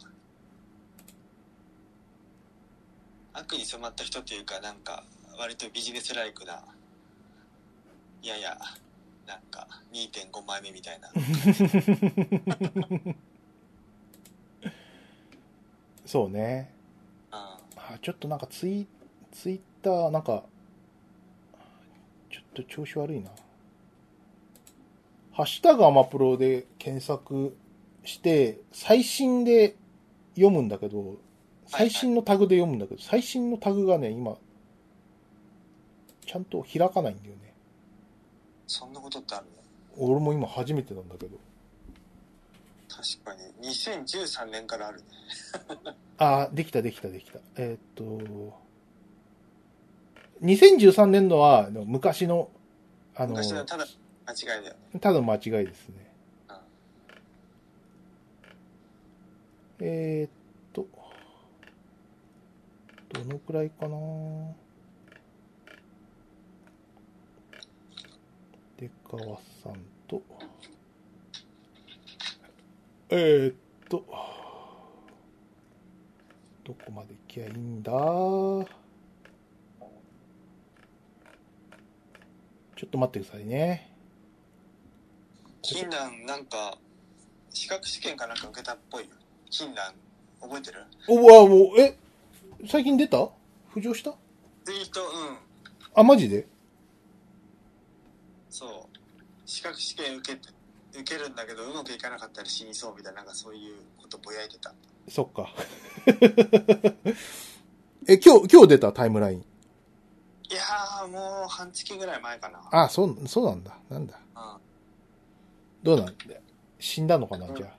悪に染まった人というか、なんか、割とビジネスライクな、やや、なんか、2.5枚目みたいな。そうね。ああちょっとなんかツイ、ツイッター、なんか、ちょっと調子悪いな。ハッシュタグアマプロで検索して、最新で読むんだけど、最新のタグで読むんだけど、最新のタグがね、今、ちゃんと開かないんだよね。そんなことってあるの？俺も今初めてなんだけど。確かに。2013年からあるね。あ、できたできたできた。えーっと、2013年度は昔の、あの、昔のただ間違いだよね。ただ間違いですねうん。えーっと、どのくらいかな出川さんと、えー、っと、どこまで行きゃいいんだちょっと待ってくださいね。金蘭なんか、資格試験かなんか受けたっぽいよ。金蘭、覚えてる？おわ、もう、え、最近出た？浮上した？ツイート、うん。あ、マジで？そう。資格試験受けて、受けるんだけど、うまくいかなかったり死にそうみたいな、なんかそういうことぼやいてた。そっか。え、今日、今日出た？タイムライン。いやー、もう半月ぐらい前かな。あ、そう、そうなんだ。なんだ？うん。どうなんだ死んだのかな、じゃだ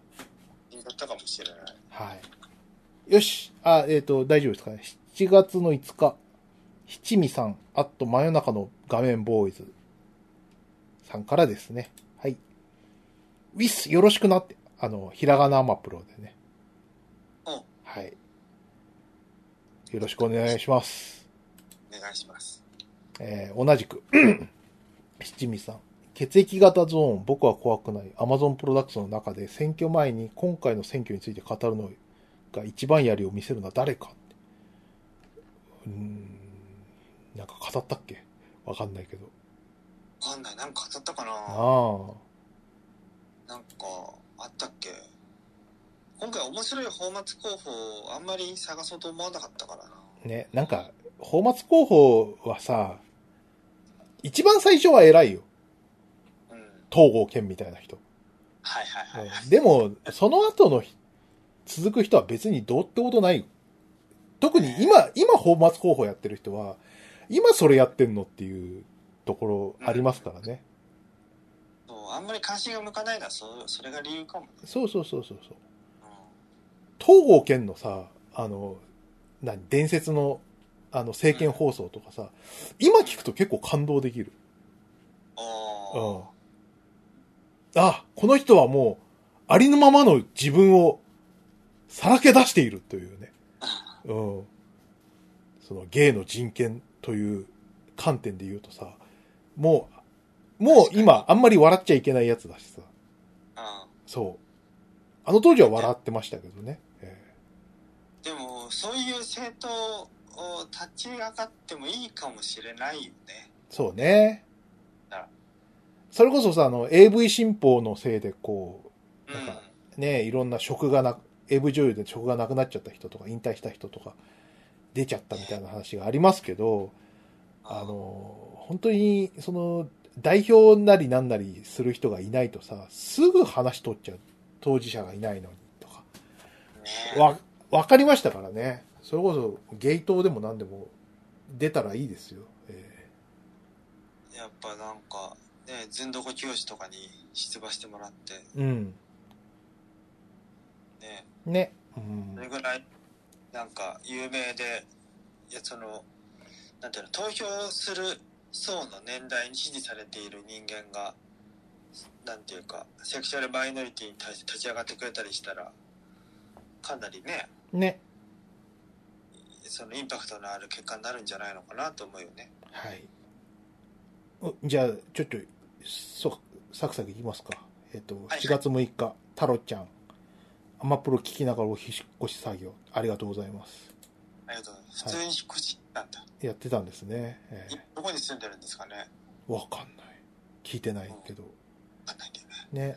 ったかもしれない。あ。はい。よし。あ、えっ、と、大丈夫ですかね。7月の5日。七味さん、あと真夜中の画面ボーイズさんからですね。はい。ウィス、よろしくなって。あの、ひらがなアマプロでね。うんはい。よろしくお願いします。お願いします。えー同じく、七味さん。血液型ゾーン、僕は怖くない。アマゾンプロダクツの中で選挙前に今回の選挙について語るのが一番槍を見せるのは誰かって。うーん、なんか語ったっけ？わかんないけど。わかんない。なんか当たったかな？ああ。なんか、あったっけ？今回面白いフォーマット候補、あんまり探そうと思わなかったからな。ね、なんか、放末候補はさ、一番最初は偉いよ。うん。東郷健みたいな人。はいはいはいはい。でも、その後のひ続く人は別にどうってことない。特に今、今、放末候補やってる人は、今それやってんのっていうところありますからね。そうあんまり関心が向かないのはそそれが理由かもね。そうそうそうそうそう。うん東郷健のさ、あの、何、伝説の、あの、政見放送とかさ、今聞くと結構感動できる。うん。あ、この人はもう、ありのままの自分をさらけ出しているというね。うん。その芸の人権という観点で言うとさ、もう、もう今あんまり笑っちゃいけないやつだしさ。うんそう。あの当時は笑ってましたけどね。えでも、そういう政党を立ち上がってもいいかもしれないよね。えそうねあ。それこそさ、あの、AV 新法のせいでこうん。なんかう、ね、いろんな職がな、AV 女優で職がなくなっちゃった人とか、引退した人とか、出ちゃったみたいな話がありますけど、あの、本当に、その、代表なりなんなりする人がいないとさ、すぐ話取っちゃう。当事者がいないのに、とか。ねわ、わかりましたからね。それこそ、ゲイ党でも何でも出たらいいですよ。えやっぱなんか、ね、ずんどこ教師とかに出馬してもらって、えうん。ね、ね。うんそれぐらい、なんか、有名で、いや、その、なんていうの、投票する層の年代に支持されている人間が、なんていうか、セクシャルマイノリティに対して立ち上がってくれたりしたら、かなりね、ね。そのインパクトのある結果になるんじゃないのかなと思うよね。はい。おじゃあ、ちょっと、そ、サクサクいきますか。えっ、と、はい7月6日、タロちゃん。アマプロ聞きながらお引っ越し作業。ありがとうございます。ありがとうございます。普通に引っ越しなんだ。やってたんですね。えいどこに住んでるんですかね？ーわかんない。聞いてないけど。わかんないね。ね。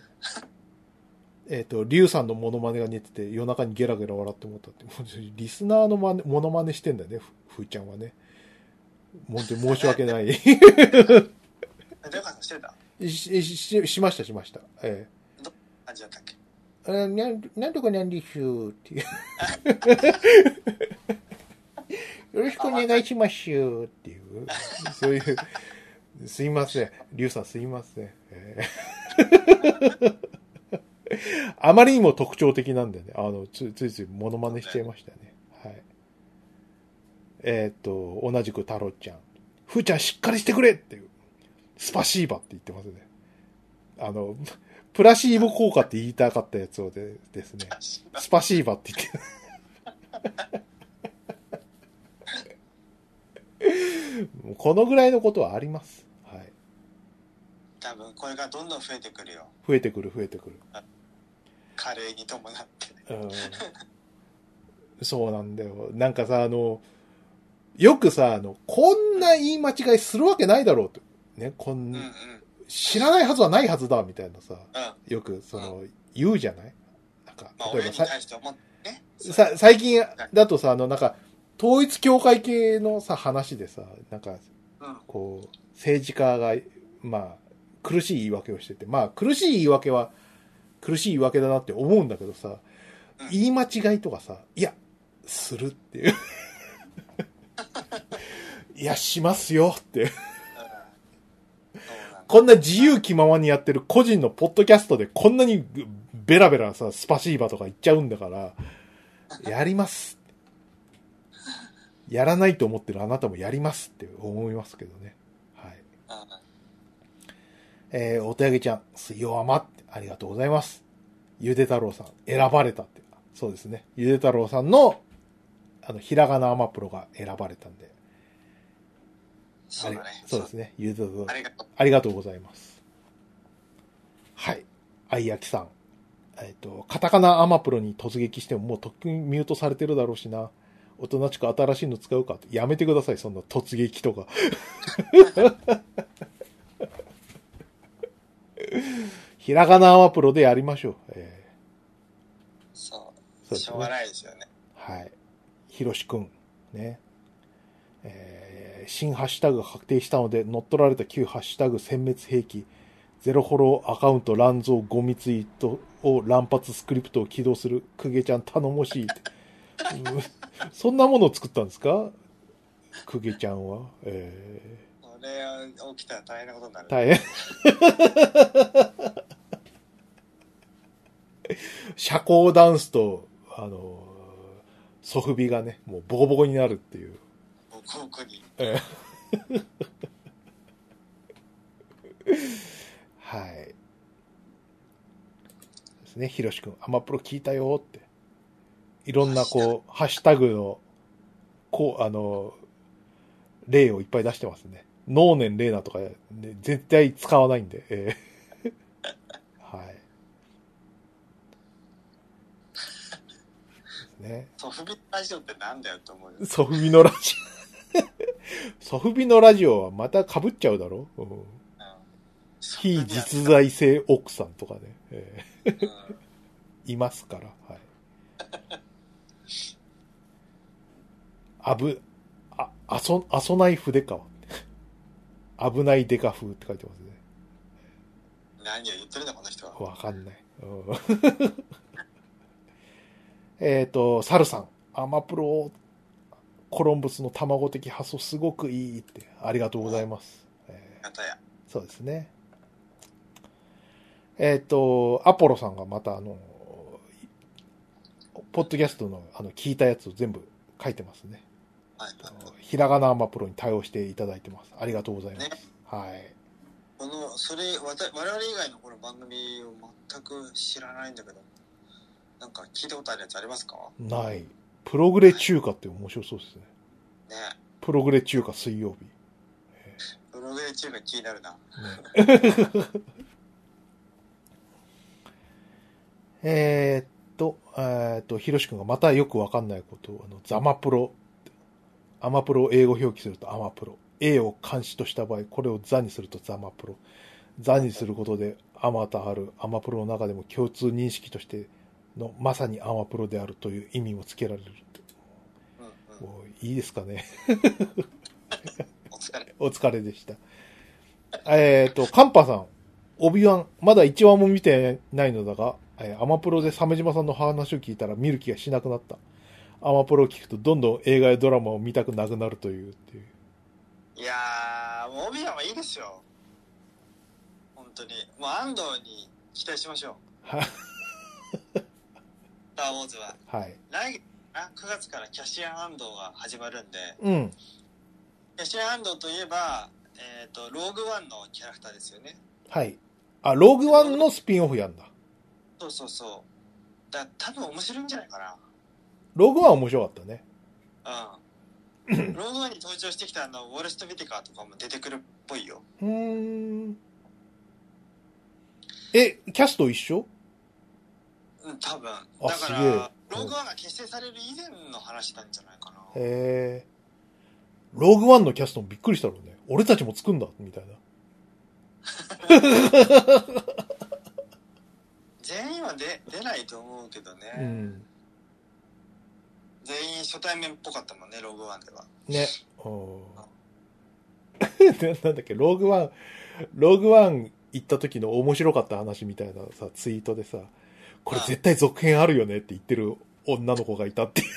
えっと、リュウさんのモノマネが似てて、夜中にゲラゲラ笑って思ったって。も うリスナーのマネモノマネしてんだよね、ふふーちゃんはね。本当に申し訳ない。え、デカさんしてた？し、し、しました、しました。え感じだったっけ？えーなん、なんとかなんでしゅっていう。よろしくお願いしますっていう。そういう、すいません。リュウさんすいません。えー あまりにも特徴的なんでね、あの、つついついモノマネしちゃいましたね。はい。えーっと、同じく太郎ちゃん。ふーちゃんしっかりしてくれっていう。スパシーバって言ってますね。あの、プラシーボ効果って言いたかったやつをでですね。スパシーバって言って。このぐらいのことはあります。はい。多分これがどんどん増えてくるよ。増えてくる増えてくる。加齢に伴って。うんそうなんだよ。なんかさ、あの、よくさ、あの、こんな言い間違いするわけないだろうと。ね、こんうんうん。知らないはずはないはずだ、みたいなさ、うん。よく、その、言うじゃない？なんかまあ、、例えばさ、親に対して思ってね。さ、最近だとさ、あの、なんか、統一教会系のさ、話でさ、なんか、うん。こう、政治家が、まあ、苦しい言い訳をしてて、まあ、苦しい言い訳は、苦しい言い訳だなって思うんだけどさ、うん言い間違いとかさ、いや、するっていう。いや、しますよって。こんな自由気ままにやってる個人のポッドキャストでこんなにベラベラさ、スパシーバとか言っちゃうんだから、やります。やらないと思ってるあなたもやりますって思いますけどね。はい。うんえー、お手上げちゃん、水曜甘ってありがとうございます。ゆで太郎さん、選ばれたって。そうですね。ゆで太郎さんの、あの、ひらがなアマプロが選ばれたんで。そうだね。そうですね。ゆで太郎ありがとう。ありがとうございます。はい。あいやきさん。えっ、と、カタカナアマプロに突撃してももうとっくにミュートされてるだろうしな。おとなしく新しいの使うかって。やめてください、そんな突撃とか。ひらがなアマプロでやりましょう。えそう。そうねしょうがないですよね。ーはい。ひろしくん。ね。えー新ハッシュタグが確定したので、乗っ取られた旧ハッシュタグ殲滅兵器、ゼロフォローアカウント乱造ゴミツイートを乱発スクリプトを起動する、くげちゃん頼もしい そんなものを作ったんですか？くげちゃんは。えこれ起きたら大変なことになる。ー大変。社交ダンスと、あの、ソフビがね、もうボコボコになるっていう。ボコボコに。ええ はい。ですね、ひろしくん、アマプロ聞いたよって。いろんなこう、ハッシュタグの、こう、あの、例をいっぱい出してますね。能年レーナとか、ね、絶対使わないんで。ええ はい。ね。ソフビラジオってなんだよと思うよ。ソフビのラジオ。ソフビのラジオはまた被っちゃうだろ、うん、うん非実在性奥さんとかね、いますから。はい。あぶ、あ、あそ、あそない筆川。危ないデカ風って書いてますね。何を言ってるんだ、この人は。わかんない。うん えっと、サルさん、アマプロ、コロンブスの卵的発想すごくいいって、ありがとうございます。えー。そうですね。えっ、と、アポロさんがまたあの、ポッドキャストのあの聞いたやつを全部書いてますね。はい。ひらがなアマプロに対応していただいてます。ありがとうございます。ねはい。この、それ、わた我々以外のこの番組を全く知らないんだけど、なんか聞いたことあるやつありますか？ない。プログレ中華って面白そうですね。ねプログレ中華水曜日。プログレ中が気になるな。ねえーっと、えーっと、ひろしくんがまたよくわかんないことを、あの、ザマプロ。アマプロを英語表記するとアマプロ。A を漢詞とした場合、これをザにするとザマプロ。ザにすることで、あまたあるアマプロの中でも共通認識としての、まさにアマプロであるという意味もつけられるって。うんうん。もういいですかね。お疲れ。お疲れでした。えっ、と、カンパさん、オビワン、まだ1話も見てないのだが、えーアマプロで鮫島さんの話を聞いたら見る気がしなくなった。アマプロを聞くとどんどん映画やドラマを見たくなくなるというっていう。いやー、もうオビアンはいいですよ。本当に。もう安藤に期待しましょう。はスター・ウォーズは。はい。来月あ9月からキャシアン安藤が始まるんで、うん。キャシアン安藤といえば、えっ、と、ローグワンのキャラクターですよね。はい。あ、ローグワンのスピンオフやんだ。そうそうそう。だ多分面白いんじゃないかローグワン面白かったね。な。うん。ローグワンに登場してきたあの、ウォルスト・ビティカーとかも出てくるっぽいよ。うーん。え、キャスト一緒？うん、多分。あだから、ローグワンが結成される以前の話なんじゃないかな。へえ。ローグワンのキャストもびっくりしたろうね。俺たちも作んだみたいな。全員は出出ないと思うけどね。うん。全員初対面っぽかったもんね、ローグワンでは。ね。うんな なんだっけ、ローグワン、ローグワン行った時の面白かった話みたいなさ、ツイートでさ、これ絶対続編あるよねって言ってる女の子がいたっていう。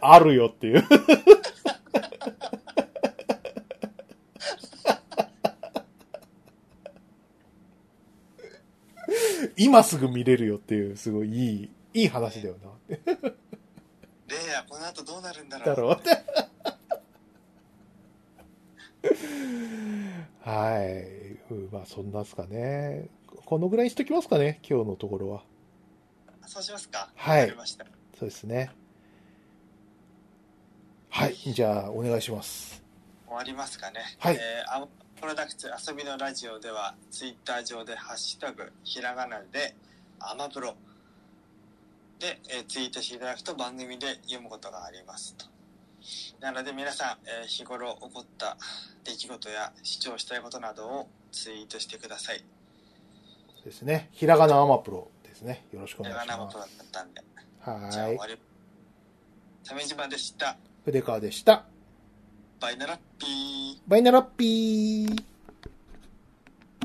あるよっていう。今すぐ見れるよっていう、すごいいい、いい話だよな。レイヤー、この後どうなるんだろう。だろう。はい。うんまあ、そんなっすかね。このぐらいにしときますかね、今日のところは。そうしますか。はい。そうですね。はい。じゃあ、お願いします。終わりますかね。はいえー、アマプロダクツ遊びのラジオでは、ツイッター上でハッシュタグ、ひらがなで、アマプロで、えーツイートしていただくと番組で読むことがありますと。なので皆さん、えー日頃起こった出来事や主張したいことなどをツイートしてください。ですね。ひらがなアマプロですね。よろしくおひ願いしますはい。鮫島でした。筆川でした。バイナラッピー。バイナラッピー。